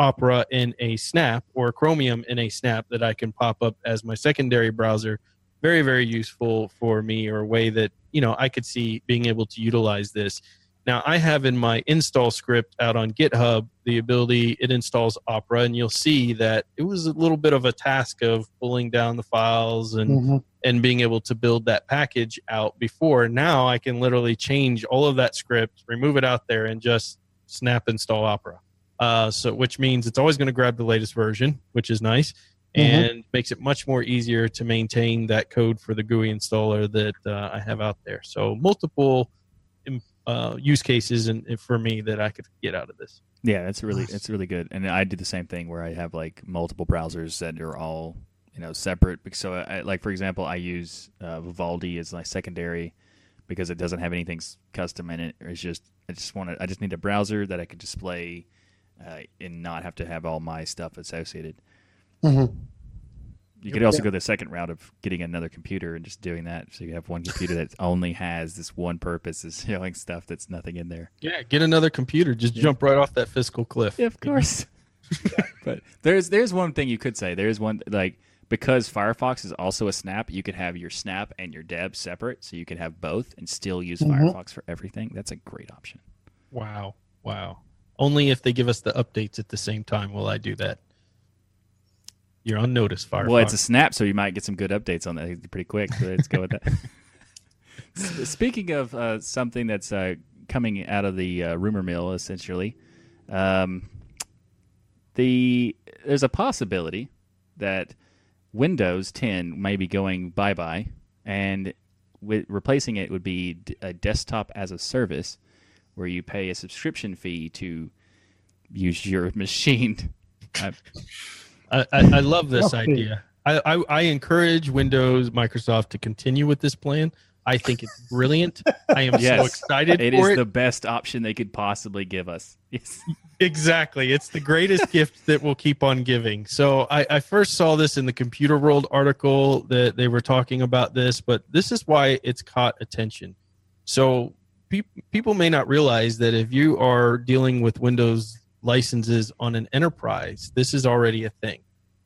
Opera in a snap or Chromium in a snap that I can pop up as my secondary browser. Very, very useful for me or a way that, you know, I could see being able to utilize this. Now I have in my install script out on GitHub the ability it installs Opera and you'll see that it was a little bit of a task of pulling down the files and Mhm. and being able to build that package out before. Now I can literally change all of that script, remove it out there, and just snap install Opera. Uh, so which means it's always going to grab the latest version, which is nice, Mhm. and makes it much more easier to maintain that code for the GUI installer that uh, I have out there. So multiple um, uh, use cases and and for me that I could get out of this. Yeah, that's really Nice. it's really good. And I do the same thing where I have like multiple browsers that are all you know separate. So, I, like for example, I use uh, Vivaldi as my secondary because it doesn't have anything custom in it. It's just I just want to I just need a browser that I could display uh, and not have to have all my stuff associated. Mhm. You could also go the second route of getting another computer and just doing that. So you have one computer that only has this one purpose is showing stuff that's nothing in there. Yeah, get another computer. Just jump right off that fiscal cliff. Yeah, of course. but there's there's one thing you could say. There's one like because Firefox is also a snap, you could have your snap and your deb separate, so you could have both and still use Mhm. Firefox for everything. That's a great option. Wow. Wow. Only if they give us the updates at the same time will I do that. You're on notice, Firefox. Well, it's a snap, so you might get some good updates on that pretty quick. So let's go with that. Speaking of uh, something that's uh, coming out of the uh, rumor mill, essentially, um, the there's a possibility that Windows 10 may be going bye bye, and with replacing it would be a desktop as a service, where you pay a subscription fee to use your machine. I, I, I love this idea. I, I, I encourage Windows, Microsoft to continue with this plan. I think it's brilliant. I am so excited It for is it. the best option they could possibly give us. Yes. Exactly. It's the greatest gift that will keep on giving. So I, I, first saw this in the Computer World article that they were talking about this, but this is why it's caught attention. So pe- people may not realize that if you are dealing with Windows licenses on an enterprise, this is already a thing.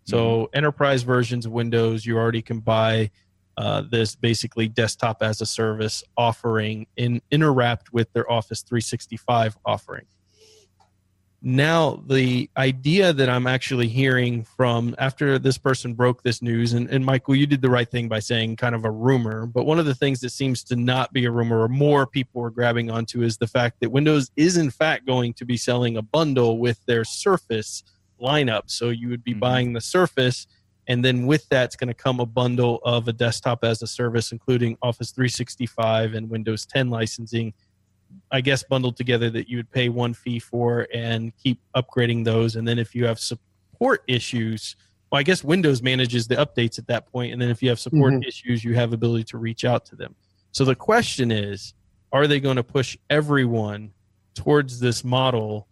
So mm-hmm. enterprise versions of Windows, you already can buy uh, this basically desktop as a service offering in interact with their Office 365 offering now the idea that i'm actually hearing from after this person broke this news and, and michael you did the right thing by saying kind of a rumor but one of the things that seems to not be a rumor or more people are grabbing onto is the fact that windows is in fact going to be selling a bundle with their surface lineup so you would be mm-hmm. buying the surface and then with that's going to come a bundle of a desktop as a service including office 365 and windows 10 licensing I guess bundled together that you would pay one fee for and keep upgrading those. And then if you have support issues, well, I guess Windows manages the updates at that point, and then if you have support mm-hmm. issues, you have ability to reach out to them. So the question is, are they going to push everyone towards this model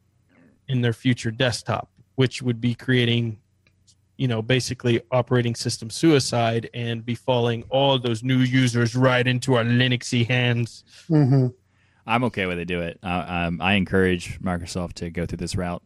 in their future desktop, which would be creating, you know, basically operating system suicide and befalling all those new users right into our Linuxy hands? Mm-hmm. I'm okay with it. Do it. Uh, um, I encourage Microsoft to go through this route.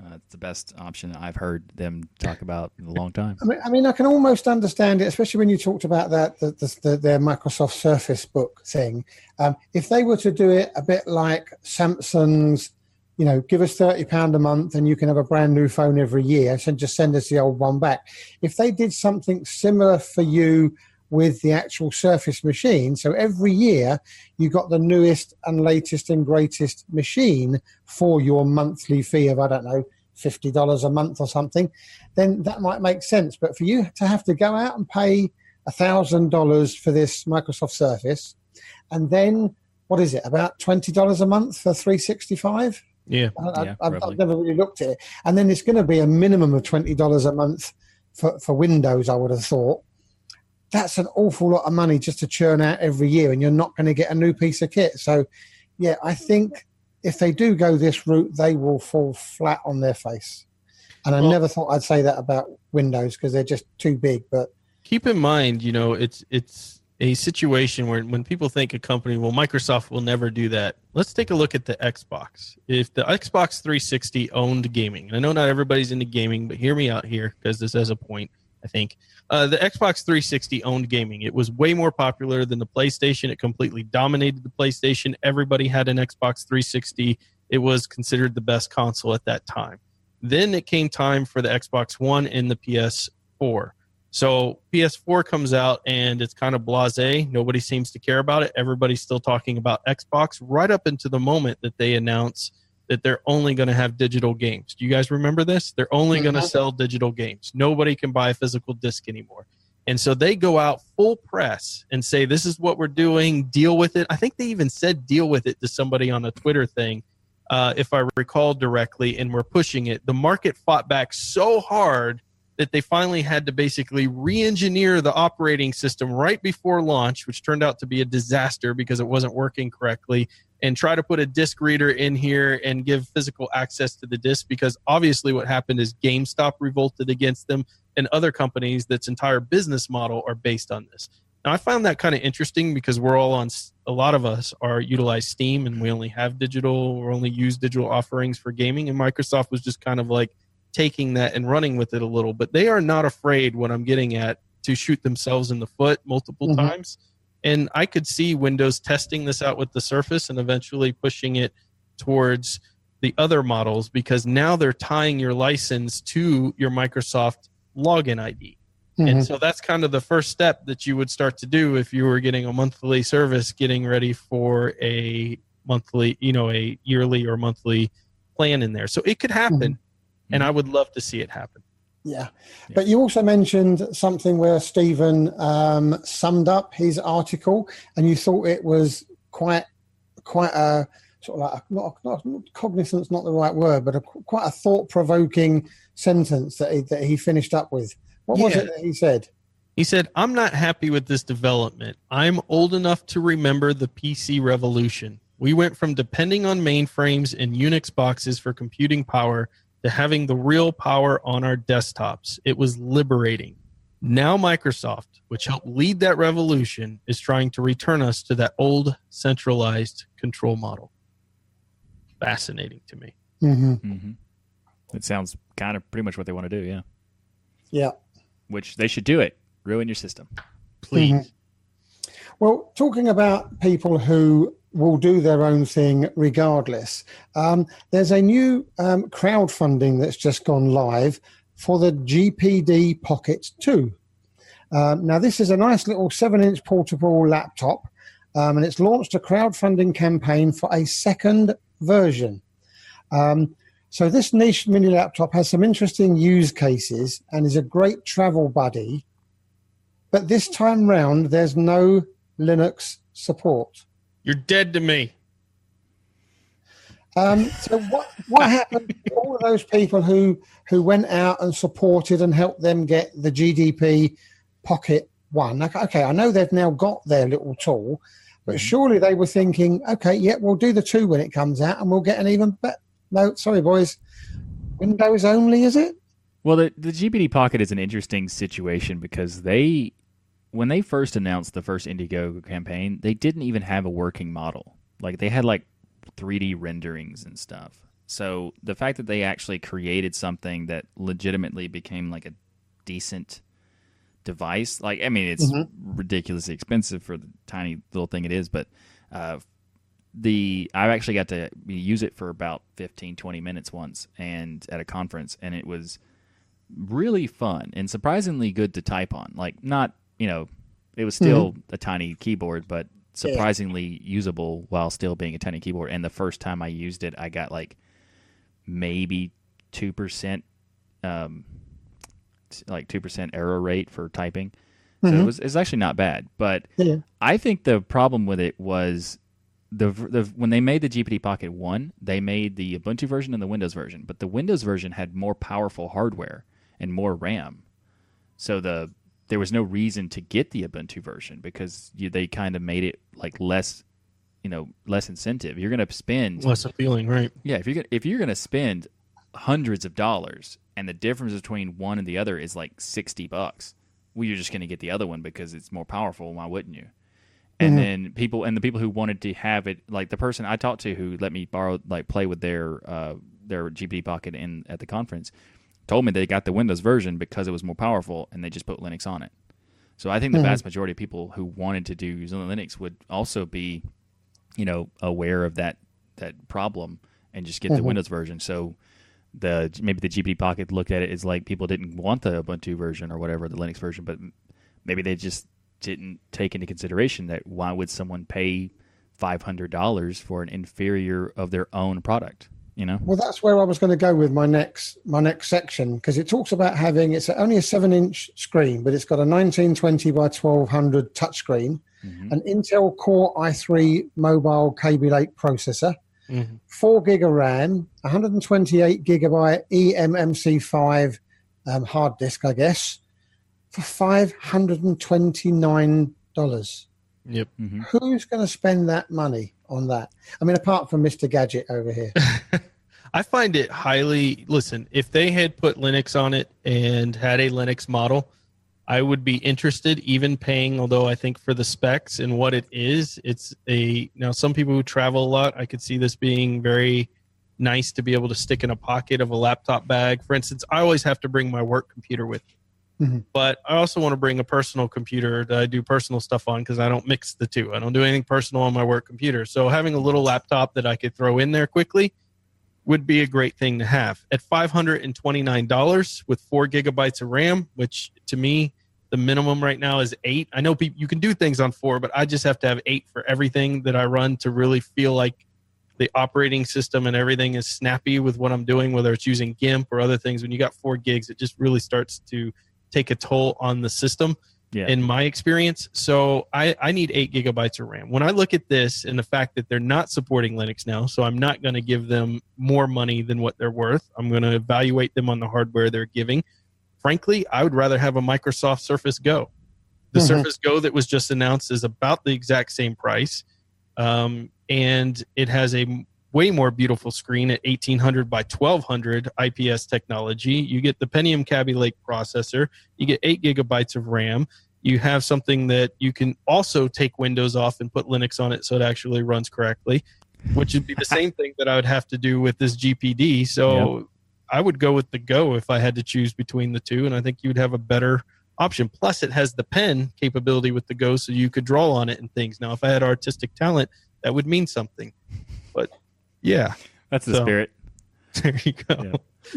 Uh, it's the best option I've heard them talk about in a long time. I mean, I, mean, I can almost understand it, especially when you talked about that the, the, the their Microsoft Surface Book thing. Um, if they were to do it a bit like Samsung's, you know, give us thirty pound a month and you can have a brand new phone every year, and just send us the old one back. If they did something similar for you with the actual Surface machine. So every year you got the newest and latest and greatest machine for your monthly fee of, I don't know, $50 a month or something, then that might make sense. But for you to have to go out and pay $1,000 for this Microsoft Surface, and then what is it, about $20 a month for 365? Yeah, I, yeah I've, I've, never really looked at it. And then it's going to be a minimum of $20 a month for, for Windows, I would have thought that's an awful lot of money just to churn out every year, and you're not going to get a new piece of kit. So, yeah, I think if they do go this route, they will fall flat on their face. And I well, never thought I'd say that about Windows because they're just too big. But keep in mind, you know, it's it's a situation where when people think a company, well, Microsoft will never do that. Let's take a look at the Xbox. If the Xbox 360 owned gaming, and I know not everybody's into gaming, but hear me out here because this has a point. I think uh, the Xbox 360 owned gaming. It was way more popular than the PlayStation. It completely dominated the PlayStation. Everybody had an Xbox 360. It was considered the best console at that time. Then it came time for the Xbox One and the PS4. So PS4 comes out and it's kind of blasé. Nobody seems to care about it. Everybody's still talking about Xbox right up into the moment that they announce that they're only going to have digital games. Do you guys remember this? They're only going to mm-hmm. sell digital games. Nobody can buy a physical disc anymore. And so they go out full press and say, This is what we're doing, deal with it. I think they even said deal with it to somebody on a Twitter thing, uh, if I recall directly, and we're pushing it. The market fought back so hard that they finally had to basically re engineer the operating system right before launch, which turned out to be a disaster because it wasn't working correctly and try to put a disc reader in here and give physical access to the disc because obviously what happened is GameStop revolted against them and other companies that's entire business model are based on this. Now I found that kind of interesting because we're all on a lot of us are utilize Steam and we only have digital or only use digital offerings for gaming and Microsoft was just kind of like taking that and running with it a little but they are not afraid what I'm getting at to shoot themselves in the foot multiple mm-hmm. times and I could see Windows testing this out with the Surface and eventually pushing it towards the other models because now they're tying your license to your Microsoft login ID. Mm-hmm. And so that's kind of the first step that you would start to do if you were getting a monthly service, getting ready for a monthly, you know, a yearly or monthly plan in there. So it could happen. Mm-hmm. And I would love to see it happen. Yeah. But you also mentioned something where Steven um, summed up his article, and you thought it was quite, quite a sort of like a, not, not, cognizance, not the right word, but a, quite a thought-provoking sentence that he, that he finished up with. What was it that he said? He said, "I'm not happy with this development. I'm old enough to remember the PC revolution. We went from depending on mainframes and Unix boxes for computing power to having the real power on our desktops. It was liberating. Now, Microsoft, which helped lead that revolution, is trying to return us to that old centralized control model. Fascinating to me. hmm hmm It sounds kind of pretty much what they want to do. Yeah, Yeah. which they should do it. Ruin your system. Please. Mhm. Well, talking about people who will do their own thing regardless, um, there's a new um, crowdfunding that's just gone live for the GPD Pocket 2. Um, now, this is a nice little 7 inch portable laptop, um, and it's launched a crowdfunding campaign for a second version. Um, so, this niche mini laptop has some interesting use cases and is a great travel buddy but this time round there's no linux support You're dead to me. um, so what, what happened to all of those people who, who went out and supported and helped them get the GPD Pocket one? Okay, okay i know they've now got their little tool but surely they were thinking okay yeah we'll do the two when it comes out and we'll get an even better no sorry boys windows only is it? Well, the, the GPD Pocket is an interesting situation because they, when they first announced the first Indiegogo campaign, they didn't even have a working model. Like they had like 3D renderings and stuff. So the fact that they actually created something that legitimately became like a decent device, like I mean, it's ridiculously expensive for the tiny little thing it is, but uh, the I actually got to use it for about 15, 20 minutes once, and at a conference, and it was really fun and surprisingly good to type on. Like not, you know, it was still a tiny keyboard, but surprisingly usable while still being a tiny keyboard. And the first time I used it, I got like maybe two percent, um, like two percent error rate for typing. So it was it's actually not bad, but Yeah. I think the problem with it was the, the when they made the GPD Pocket One, they made the Ubuntu version and the Windows version, but the Windows version had more powerful hardware and more RAM, so the there was no reason to get the Ubuntu version because you, they kind of made it like less, you know, less incentive. You're going to spend Less appealing, right? yeah, if you're gonna, if you're going to spend hundreds of dollars and the difference between one and the other is like 60 bucks, well you're just going to get the other one because it's more powerful, why wouldn't you? And then people and the people who wanted to have it like the person I talked to who let me borrow like play with their uh their GPD Pocket in at the conference told me they got the Windows version because it was more powerful and they just put Linux on it. So I think the mm-hmm. vast majority of people who wanted to do Linux would also be you know aware of that that problem and just get the mm-hmm. Windows version. So the maybe the GP Pocket looked at it as like people didn't want the Ubuntu version or whatever the Linux version, but maybe they just didn't take into consideration that why would someone pay five hundred dollars for an inferior of their own product? You know, Well, that's where I was going to go with my next my next section because it talks about having it's only a seven inch screen, but it's got a 1920 by 1200 touchscreen, an Intel Core i3 mobile Kaby Lake processor, Mhm. four gig of RAM, 128 gigabyte E eMMC5 um, hard disk, I guess, for five hundred and twenty nine dollars. Yep. Who's going to spend that money on that? I mean, apart from Mister Gadget over here. I find it highly listen, if they had put Linux on it and had a Linux model, I would be interested even paying although I think for the specs and what it is, it's a now some people who travel a lot, I could see this being very nice to be able to stick in a pocket of a laptop bag. For instance, I always have to bring my work computer with me. Mhm. But I also want to bring a personal computer that I do personal stuff on because I don't mix the two. I don't do anything personal on my work computer. So having a little laptop that I could throw in there quickly would be a great thing to have. At $529 with four gigabytes of RAM, which to me, the minimum right now is eight. I know you can do things on four, but I just have to have eight for everything that I run to really feel like the operating system and everything is snappy with what I'm doing, whether it's using GIMP or other things. When you got four gigs, it just really starts to take a toll on the system yeah, in my experience. So I, I need eight gigabytes of RAM. When I look at this and the fact that they're not supporting Linux now, so I'm not going to give them more money than what they're worth. I'm going to evaluate them on the hardware they're giving. Frankly, I would rather have a Microsoft Surface Go. The Mhm. Surface Go that was just announced is about the exact same price. Um, and it has a m- way more beautiful screen at 1800 by 1200 IPS technology. You get the Pentium Kaby Lake processor. You get eight gigabytes of RAM. You have something that you can also take Windows off and put Linux on it so it actually runs correctly, which would be the same thing that I would have to do with this GPD. So I would go with the Go if I had to choose between the two, and I think you'd have a better option. Plus, it has the pen capability with the Go, so you could draw on it and things. Now, if I had artistic talent, that would mean something. But yeah, That's the So- spirit. there you go. Yeah.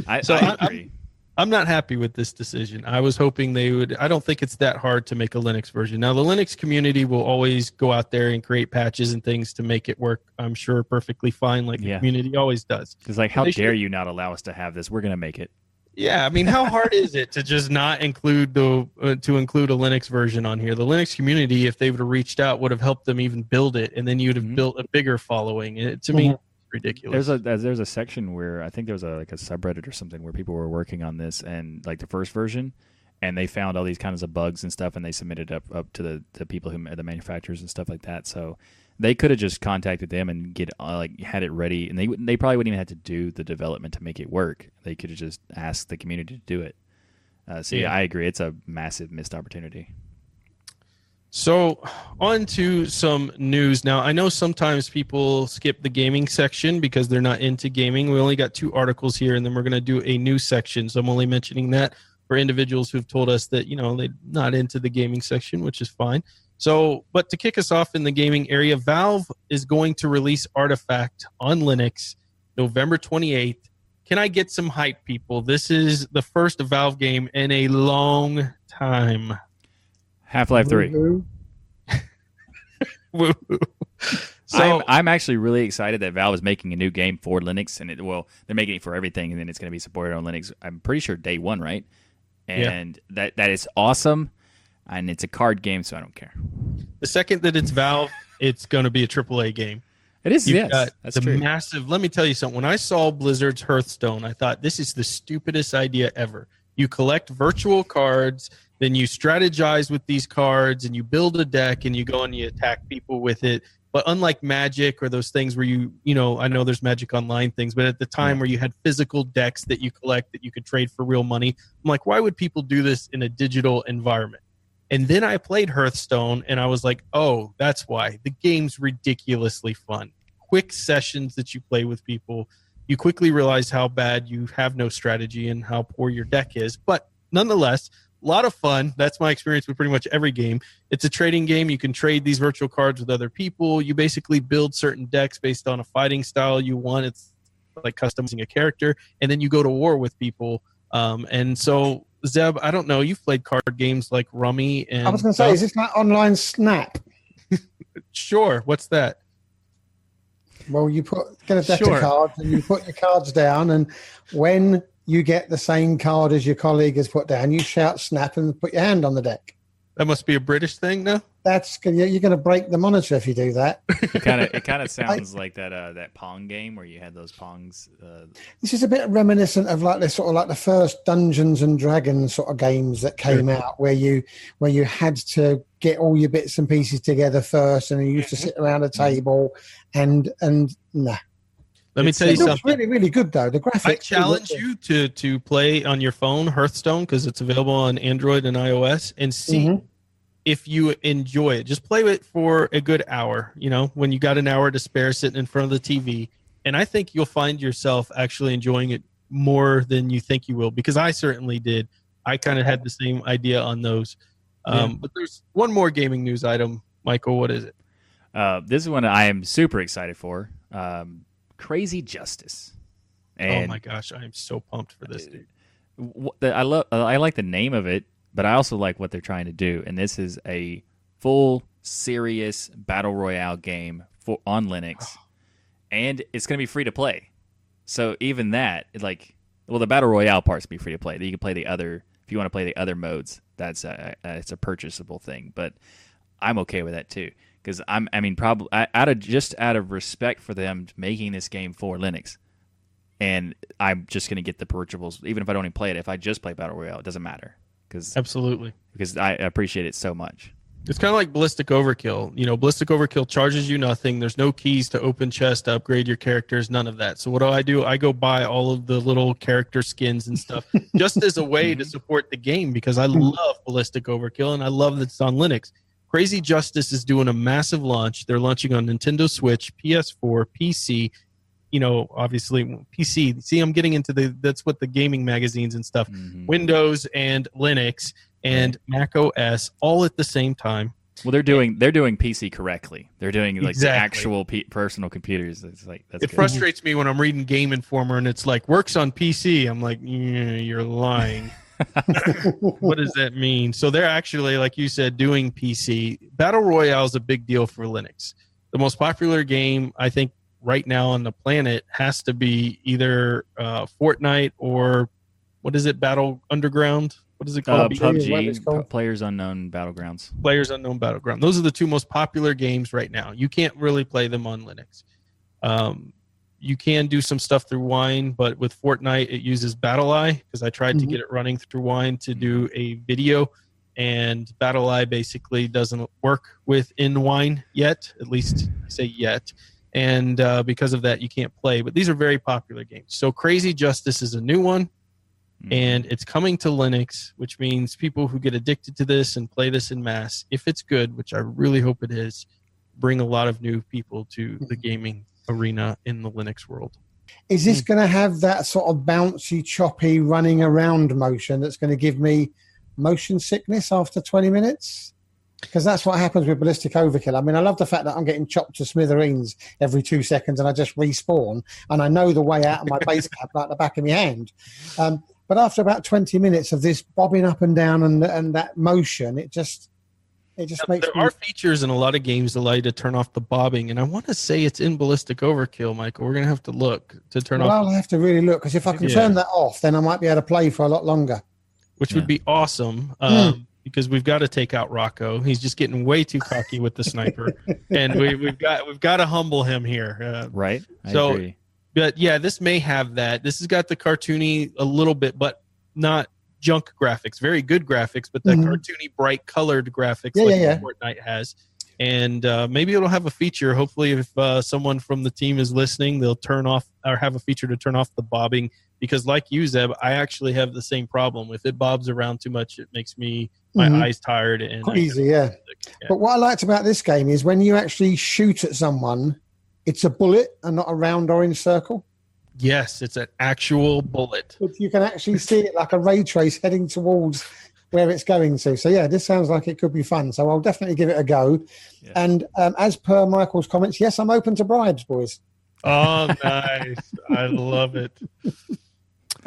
I, So I I- agree. I'm not happy with this decision. I was hoping they would. I don't think it's that hard to make a Linux version. Now, the Linux community will always go out there and create patches and things to make it work. I'm sure perfectly fine, like Yeah. the community always does. It's like, how they dare should- you not allow us to have this? We're gonna make it. Yeah, I mean, how hard is it to just not include the uh, to include a Linux version on here? The Linux community, if they would have reached out, would have helped them even build it, and then you'd have Mhm. built a bigger following. It, to me, Mhm. it's ridiculous. There's a there's a section where I think there was a like a subreddit or something where people were working on this and like the first version, and they found all these kinds of bugs and stuff, and they submitted up up to the the people who the manufacturers and stuff like that. So they could have just contacted them and get uh, like had it ready, and they they probably wouldn't even have to do the development to make it work. They could have just asked the community to do it. Uh, so yeah, Yeah. I agree. It's a massive missed opportunity. So, on to some news. Now, I know sometimes people skip the gaming section because they're not into gaming. We only got two articles here, and then we're going to do a news section. So, I'm only mentioning that for individuals who've told us that, you know, they're not into the gaming section, which is fine. So, but to kick us off in the gaming area, Valve is going to release Artifact on Linux November 28th. Can I get some hype, people? This is the first Valve game in a long time. Half Life Three. So I'm, I'm actually really excited that Valve is making a new game for Linux, and it well, they're making it for everything, and then it's going to be supported on Linux. I'm pretty sure day one, right? Yeah. And that that is awesome, and it's a card game, so I don't care. the second that it's Valve, it's going to be a AAA game. It is, You've yes, that's the true. massive. Let me tell you something. When I saw Blizzard's Hearthstone, I thought this is the stupidest idea ever. You collect virtual cards, then you strategize with these cards, and you build a deck, and you go and you attack people with it. But unlike Magic or those things where you, you know, I know there's Magic Online things, but at the time where you had physical decks that you collect that you could trade for real money, I'm like, why would people do this in a digital environment? And then I played Hearthstone and I was like, oh, that's why. The game's ridiculously fun. Quick sessions that you play with people. You quickly realize how bad you have no strategy and how poor your deck is. But nonetheless, a lot of fun. That's my experience with pretty much every game. It's a trading game. You can trade these virtual cards with other people. You basically build certain decks based on a fighting style you want. It's like customizing a character. And then you go to war with people. Um, and so, Zeb, I don't know. You've played card games like Rummy and. I was going to say, is this like online Snap? Sure. What's that? Well, you put get a deck Sure. of cards and you put your cards down, and when you get the same card as your colleague has put down, you shout "snap" and put your hand on the deck. That must be a British thing, no? That's you're going to break the monitor if you do that. It kind of it kind of sounds like that uh, that Pong game where you had those Pongs. Uh, This is a bit reminiscent of like the sort of like the first Dungeons and Dragons sort of games that came out, where you where you had to get all your bits and pieces together first, and you used to sit around a table and and nah. Let me It's- tell you It looks something. really really good though. The graphics. I challenge you to to play on your phone Hearthstone because it's available on Android and iOS and see Mhm. if you enjoy it. Just play it for a good hour, you know, when you got an hour to spare sitting in front of the TV. And I think you'll find yourself actually enjoying it more than you think you will because I certainly did. I kind of had the same idea on those. Um, But there's one more gaming news item. Michael, what is it? uh, this is one I am super excited for. Um, Crazy Justice. And oh my gosh, I am so pumped for this, dude. Uh, I love uh, I like the name of it, but I also like what they're trying to do. And this is a full serious battle royale game for on Linux, and it's going to be free to play. So even that, like, well, the battle royale part's be free to play. You can play the other if you want to play the other modes. That's a, a, it's a purchasable thing, but I'm okay with that too because I'm I mean probably out of just out of respect for them making this game for Linux and I'm just going to get the purchables, even if I don't even play it. If I just play Battle Royale, it doesn't matter because Absolutely. because I appreciate it so much. It's kind of like Ballistic Overkill. You know, Ballistic Overkill charges you nothing. There's no keys to open chest, to upgrade your characters, none of that. So what do I do? I go buy all of the little character skins and stuff just as a way to support the game because I love Ballistic Overkill and I love that it's on Linux. Crazy Justice is doing a massive launch. They're launching on Nintendo Switch, PS4, PC. You know, obviously PC. See, I'm getting into the that's what the gaming magazines and stuff. Mhm. Windows and Linux and Mac OS all at the same time. Well, they're doing they're doing PC correctly. They're doing like Exactly. the actual pe- personal computers. It's like that's it good. frustrates me when I'm reading Game Informer and it's like works on PC. I'm like, yeah, you're lying. what does that mean? So they're actually, like you said, doing PC. Battle Royale is a big deal for Linux. The most popular game, I think, right now on the planet has to be either uh, Fortnite or what is it, Battle Underground? What is it Uh, called? PUBG, it's PUBG, called. Players Unknown Battlegrounds. Players Unknown Battleground. Those are the two most popular games right now. You can't really play them on Linux. Um, you can do some stuff through Wine, but with Fortnite, it uses BattlEye because I tried to Mhm. get it running through Wine to do a video, and BattlEye basically doesn't work with in Wine yet. At least I say yet, and uh, because of that, you can't play. But these are very popular games. So Crazy Justice is a new one Mhm. and it's coming to Linux, which means people who get addicted to this and play this in mass, if it's good, which I really hope it is, bring a lot of new people to the gaming arena in the Linux world. Is this going to have that sort of bouncy, choppy, running around motion that's going to give me motion sickness after 20 minutes? Because that's what happens with ballistic overkill. I mean, I love the fact that I'm getting chopped to smithereens every two seconds and I just respawn and I know the way out of my base camp like the back of my hand. Um, but after about 20 minutes of this bobbing up and down and, and that motion, it just it just Now, makes there me are features in a lot of games that allow you to turn off the bobbing, and I want to say it's in Ballistic Overkill, Michael. We're going to have to look to turn off. well, off, I'll have to really look because if I can Yeah. turn that off, then I might be able to play for a lot longer. which Yeah. would be awesome. Um, Because we've got to take out Rocco. He's just getting way too cocky with the sniper, and we, we've got we've got to humble him here. Uh, right. I So- agree. but yeah, this may have that. This has got the cartoony a little bit, but not junk graphics. Very good graphics, but the Mhm. cartoony, bright colored graphics Yeah, like yeah, yeah. Fortnite has. And uh, maybe it'll have a feature. Hopefully, if uh, someone from the team is listening, they'll turn off or have a feature to turn off the bobbing. Because, like you, Zeb, I actually have the same problem. If it bobs around too much, it makes me my Mhm. eyes tired and Easy, yeah. Yeah. But what I liked about this game is when you actually shoot at someone, it's a bullet and not a round orange circle. Yes, it's an actual bullet. But you can actually see it like a ray trace heading towards where it's going to. So yeah, this sounds like it could be fun. So I'll definitely give it a go. Yeah. And um, as per Michael's comments, yes, I'm open to bribes, boys. Oh, nice. I love it.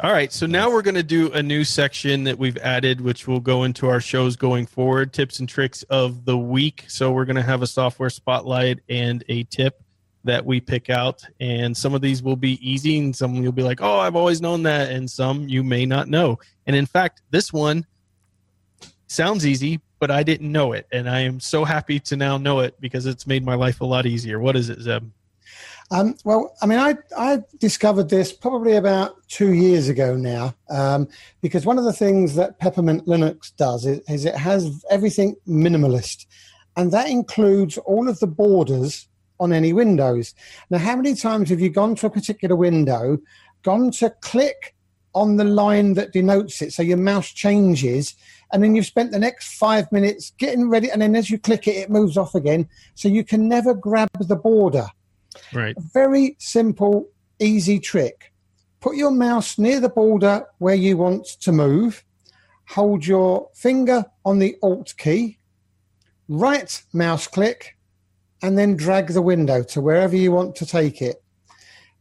All right. So now we're going to do a new section that we've added, which will go into our shows going forward tips and tricks of the week. So we're going to have a software spotlight and a tip that we pick out. And some of these will be easy, and some you'll be like, oh, I've always known that. And some you may not know. And in fact, this one sounds easy, but I didn't know it. And I am so happy to now know it because it's made my life a lot easier. What is it, Zeb? Um, well, I mean, I, I discovered this probably about two years ago now, um, because one of the things that Peppermint Linux does is, is it has everything minimalist, and that includes all of the borders on any windows. Now, how many times have you gone to a particular window, gone to click on the line that denotes it, so your mouse changes, and then you've spent the next five minutes getting ready, and then as you click it, it moves off again, so you can never grab the border Right. a very simple, easy trick. Put your mouse near the border where you want to move. Hold your finger on the Alt key, right mouse click, and then drag the window to wherever you want to take it.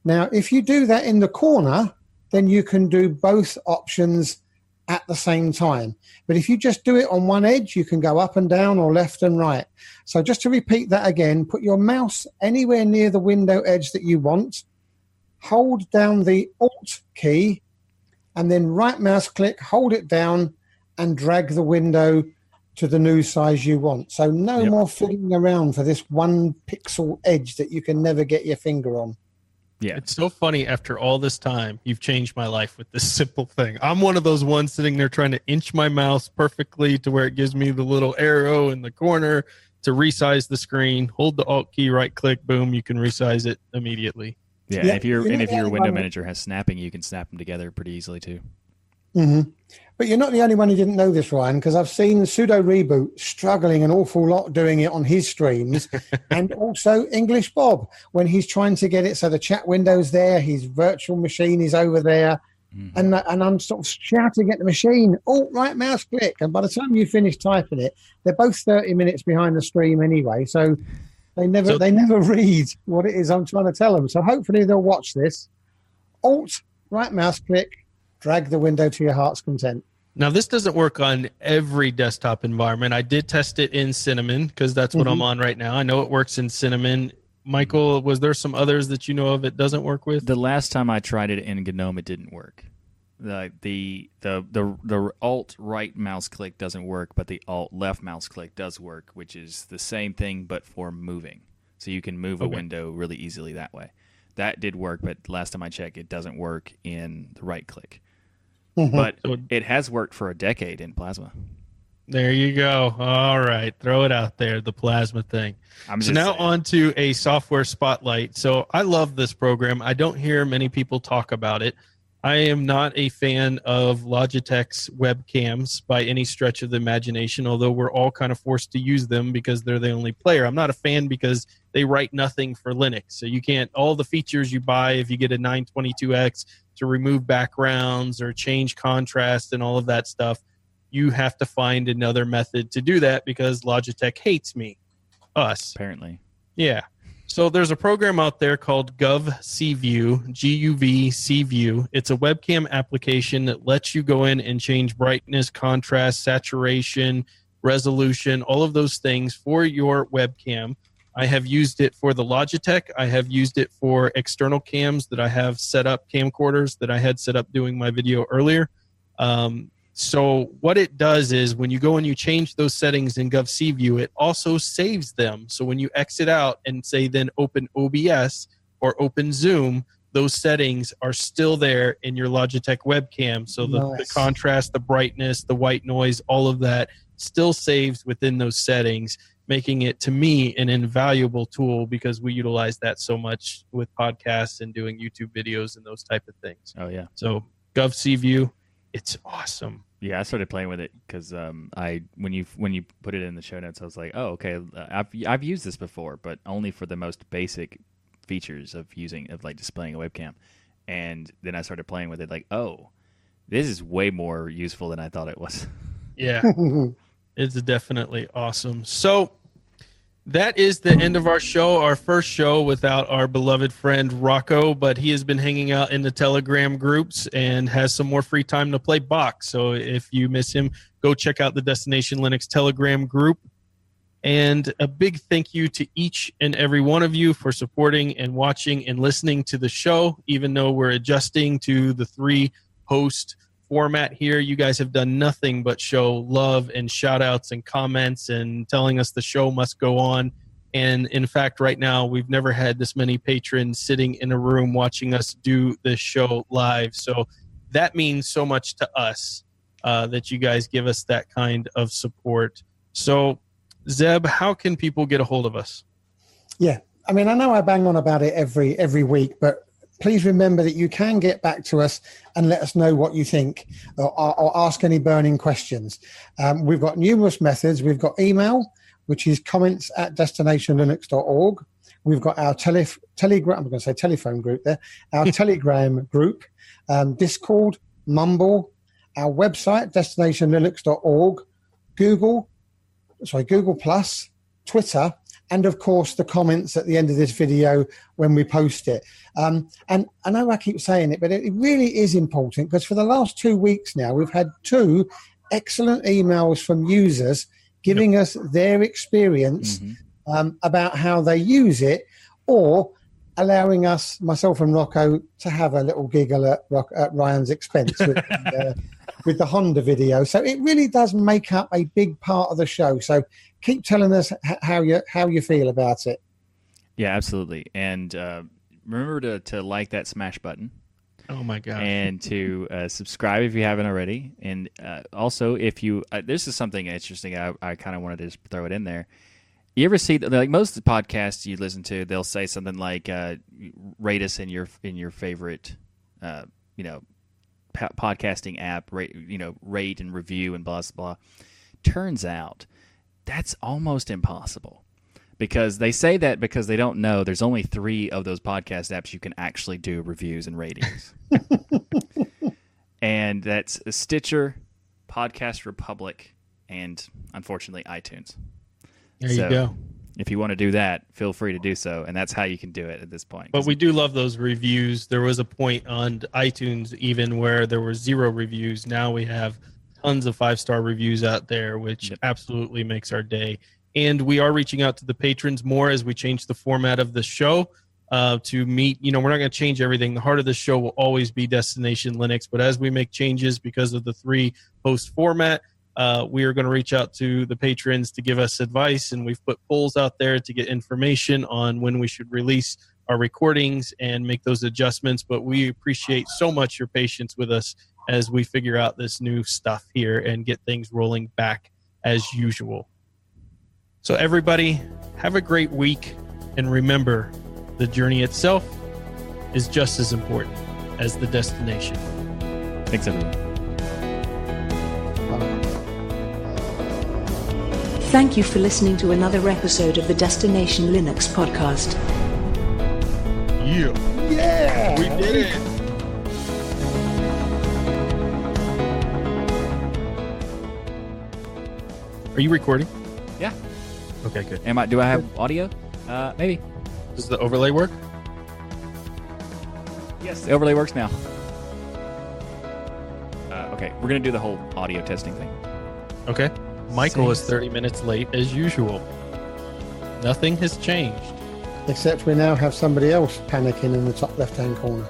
Now, if you do that in the corner, then you can do both options at the same time. But if you just do it on one edge, you can go up and down or left and right. So just to repeat that again, put your mouse anywhere near the window edge that you want, hold down the Alt key, and then right mouse click, hold it down, and drag the window to the new size you want. So no Yep. more fiddling around for this one pixel edge that you can never get your finger on. Yeah. It's so funny after all this time, you've changed my life with this simple thing. I'm one of those ones sitting there trying to inch my mouse perfectly to where it gives me the little arrow in the corner to resize the screen. Hold the alt key, right click, boom, you can resize it immediately. Yeah, Yeah, and if your you know and if your window manager has snapping, you can snap them together pretty easily too. Hmm But you're not the only one who didn't know this, Ryan, because I've seen Pseudo Reboot struggling an awful lot doing it on his streams, and also English Bob when he's trying to get it so the chat window's there, his virtual machine is over there, Mhm. and and I'm sort of shouting at the machine, "Oh, right mouse click!" And by the time you finish typing it, they're both 30 minutes behind the stream anyway, so they never So- they never read what it is I'm trying to tell them. So hopefully they'll watch this. Alt right mouse click, drag the window to your heart's content. Now, this doesn't work on every desktop environment. I did test it in Cinnamon because that's what I'm mm-hmm. on right now. I know it works in Cinnamon. Michael, was there some others that you know of it doesn't work with? The last time I tried it in GNOME, it didn't work. The the the the, the alt right mouse click doesn't work, but the alt left mouse click does work, which is the same thing but for moving. So you can move a window really easily that way. That did work, but last time I checked, it doesn't work in the right click. Mm-hmm. But So- it has worked for a decade in Plasma. There you go. All right. Throw it out there, the plasma thing. I'm So now saying. on to a software spotlight. So I love this program. I don't hear many people talk about it. I am not a fan of Logitech's webcams by any stretch of the imagination, although we're all kind of forced to use them because they're the only player. I'm not a fan because they write nothing for Linux. So you can't, all the features you buy if you get a 922X to remove backgrounds or change contrast and all of that stuff, you have to find another method to do that because Logitech hates me, us. apparently. Yeah. So there's a program out there called guvcview, G-U-V C-View. It's a webcam application that lets you go in and change brightness, contrast, saturation, resolution, all of those things for your webcam. I have used it for the Logitech. I have used it for external cams that I have set up, camcorders that I had set up doing my video earlier. Um, so what it does is when you go and you change those settings in guvcview, it also saves them. So when you exit out and say then open OBS or open Zoom, those settings are still there in your Logitech webcam. So the, the contrast, the brightness, the white noise, all of that still saves within those settings, making it to me an invaluable tool because we utilize that so much with podcasts and doing YouTube videos and those type of things. Oh yeah. So guvcview, it's awesome. Yeah, I started playing with it because um, I when you when you put it in the show notes, I was like, oh, okay, I've I've used this before, but only for the most basic features of using of like displaying a webcam, and then I started playing with it, like, oh, this is way more useful than I thought it was. Yeah. It's definitely awesome. So that is the end of our show, our first show without our beloved friend Rocco, but he has been hanging out in the Telegram groups and has some more free time to play box. So if you miss him, go check out the Destination Linux Telegram group. And a big thank you to each and every one of you for supporting and watching and listening to the show, even though we're adjusting to the three host format here. You guys have done nothing but show love and shout outs and comments and telling us the show must go on. And in fact, right now, we've never had this many patrons sitting in a room watching us do this show live. So that means so much to us uh, that you guys give us that kind of support. So, Zeb, how can people get a hold of us? Yeah, I mean, I know I bang on about it every every week, but please remember that you can get back to us and let us know what you think, or, or ask any burning questions. Um, we've got numerous methods. We've got email, which is comments at destinationlinux.org. We've got our tele, telegram. I'm going to say telephone group there. Our Telegram group, um, Discord, Mumble, our website destinationlinux.org, Google, sorry, Google Plus, Twitter, and of course the comments at the end of this video when we post it. Um, and I know I keep saying it, but it, really is important because for the last two weeks now, we've had two excellent emails from users giving us their experience Mhm. um, about how they use it or allowing us, myself and Rocco, to have a little giggle at, Rock, at Ryan's expense with, uh, with the Honda video. So it really does make up a big part of the show. So keep telling us h- how you how you feel about it. Yeah, absolutely. And uh, remember to, to like that smash button Oh my god. and to uh, subscribe if you haven't already. And uh, also, if you uh, this is something interesting, I, I kind of wanted to just throw it in there. You ever see that? like most podcasts you listen to, they'll say something like uh, "rate us in your in your favorite, uh, you know, po- podcasting app, rate you know, rate and review and blah blah." Turns out that's almost impossible because they say that because they don't know there's only three of those podcast apps you can actually do reviews and ratings. and that's Stitcher, Podcast Republic, and unfortunately iTunes. There you so- go. If you want to do that, feel free to do so, and that's how you can do it at this point. But we do love those reviews. There was a point on iTunes even where there were zero reviews. Now we have tons of five star reviews out there, which Yep. absolutely makes our day. And we are reaching out to the patrons more as we change the format of the show uh, to meet. You know, we're not going to change everything. The heart of the show will always be Destination Linux, but as we make changes because of the three host format, uh, we are going to reach out to the patrons to give us advice, and we've put polls out there to get information on when we should release our recordings and make those adjustments. But we appreciate so much your patience with us as we figure out this new stuff here and get things rolling back as usual. So, everybody, have a great week, and remember the journey itself is just as important as the destination. Thanks, everyone. Thank you for listening to another episode of the Destination Linux podcast. Yeah, Yeah. we did it. Are you recording? Yeah. Okay, good. Am I? Do I have audio? Uh, maybe. Does the overlay work? Yes. The overlay works now. Uh, okay, we're gonna do the whole audio testing thing. Okay. Michael is 30 minutes late as usual. Nothing has changed. Except we now have somebody else panicking in the top left-hand corner.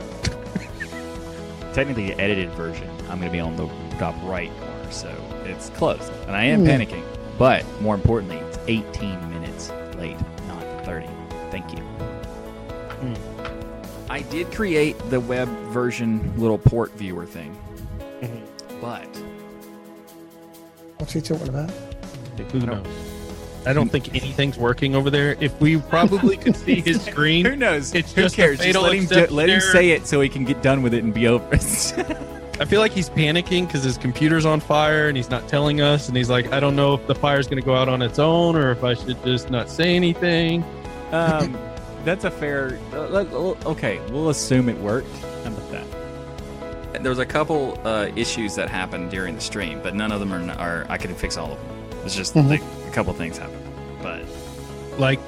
Technically, the edited version, I'm gonna be on the top right corner, so it's close, and I am Hmm. panicking. But more importantly, it's 18 minutes late, not 30. Thank you. Hmm. I did create the web version little port viewer thing, but What's he talking about? Who knows? I don't think anything's working over there. If we probably could see his screen, who knows? It's who just a cares? Just let him, do- except let him say it so he can get done with it and be over. I feel like he's panicking because his computer's on fire and he's not telling us. And he's like, I don't know if the fire's going to go out on its own or if I should just not say anything. um, that's a fair. uh, Okay, we'll assume it worked. How about that? There was a couple uh, issues that happened during the stream, but none of them are. are I can fix all of them. It's just Mhm. like, a couple things happened, but Like,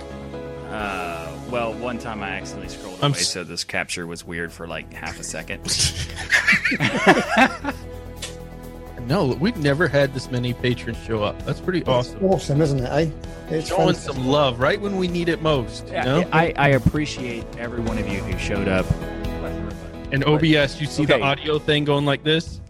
uh, well, one time I accidentally scrolled I'm away, s- so this capture was weird for like half a second. no, we've never had this many patrons show up. That's pretty awesome. Awesome, isn't it, eh? It's Showing fantastic. some love right when we need it most. You know? I, I appreciate every one of you who showed up. And OBS, you see Okay. the audio thing going like this?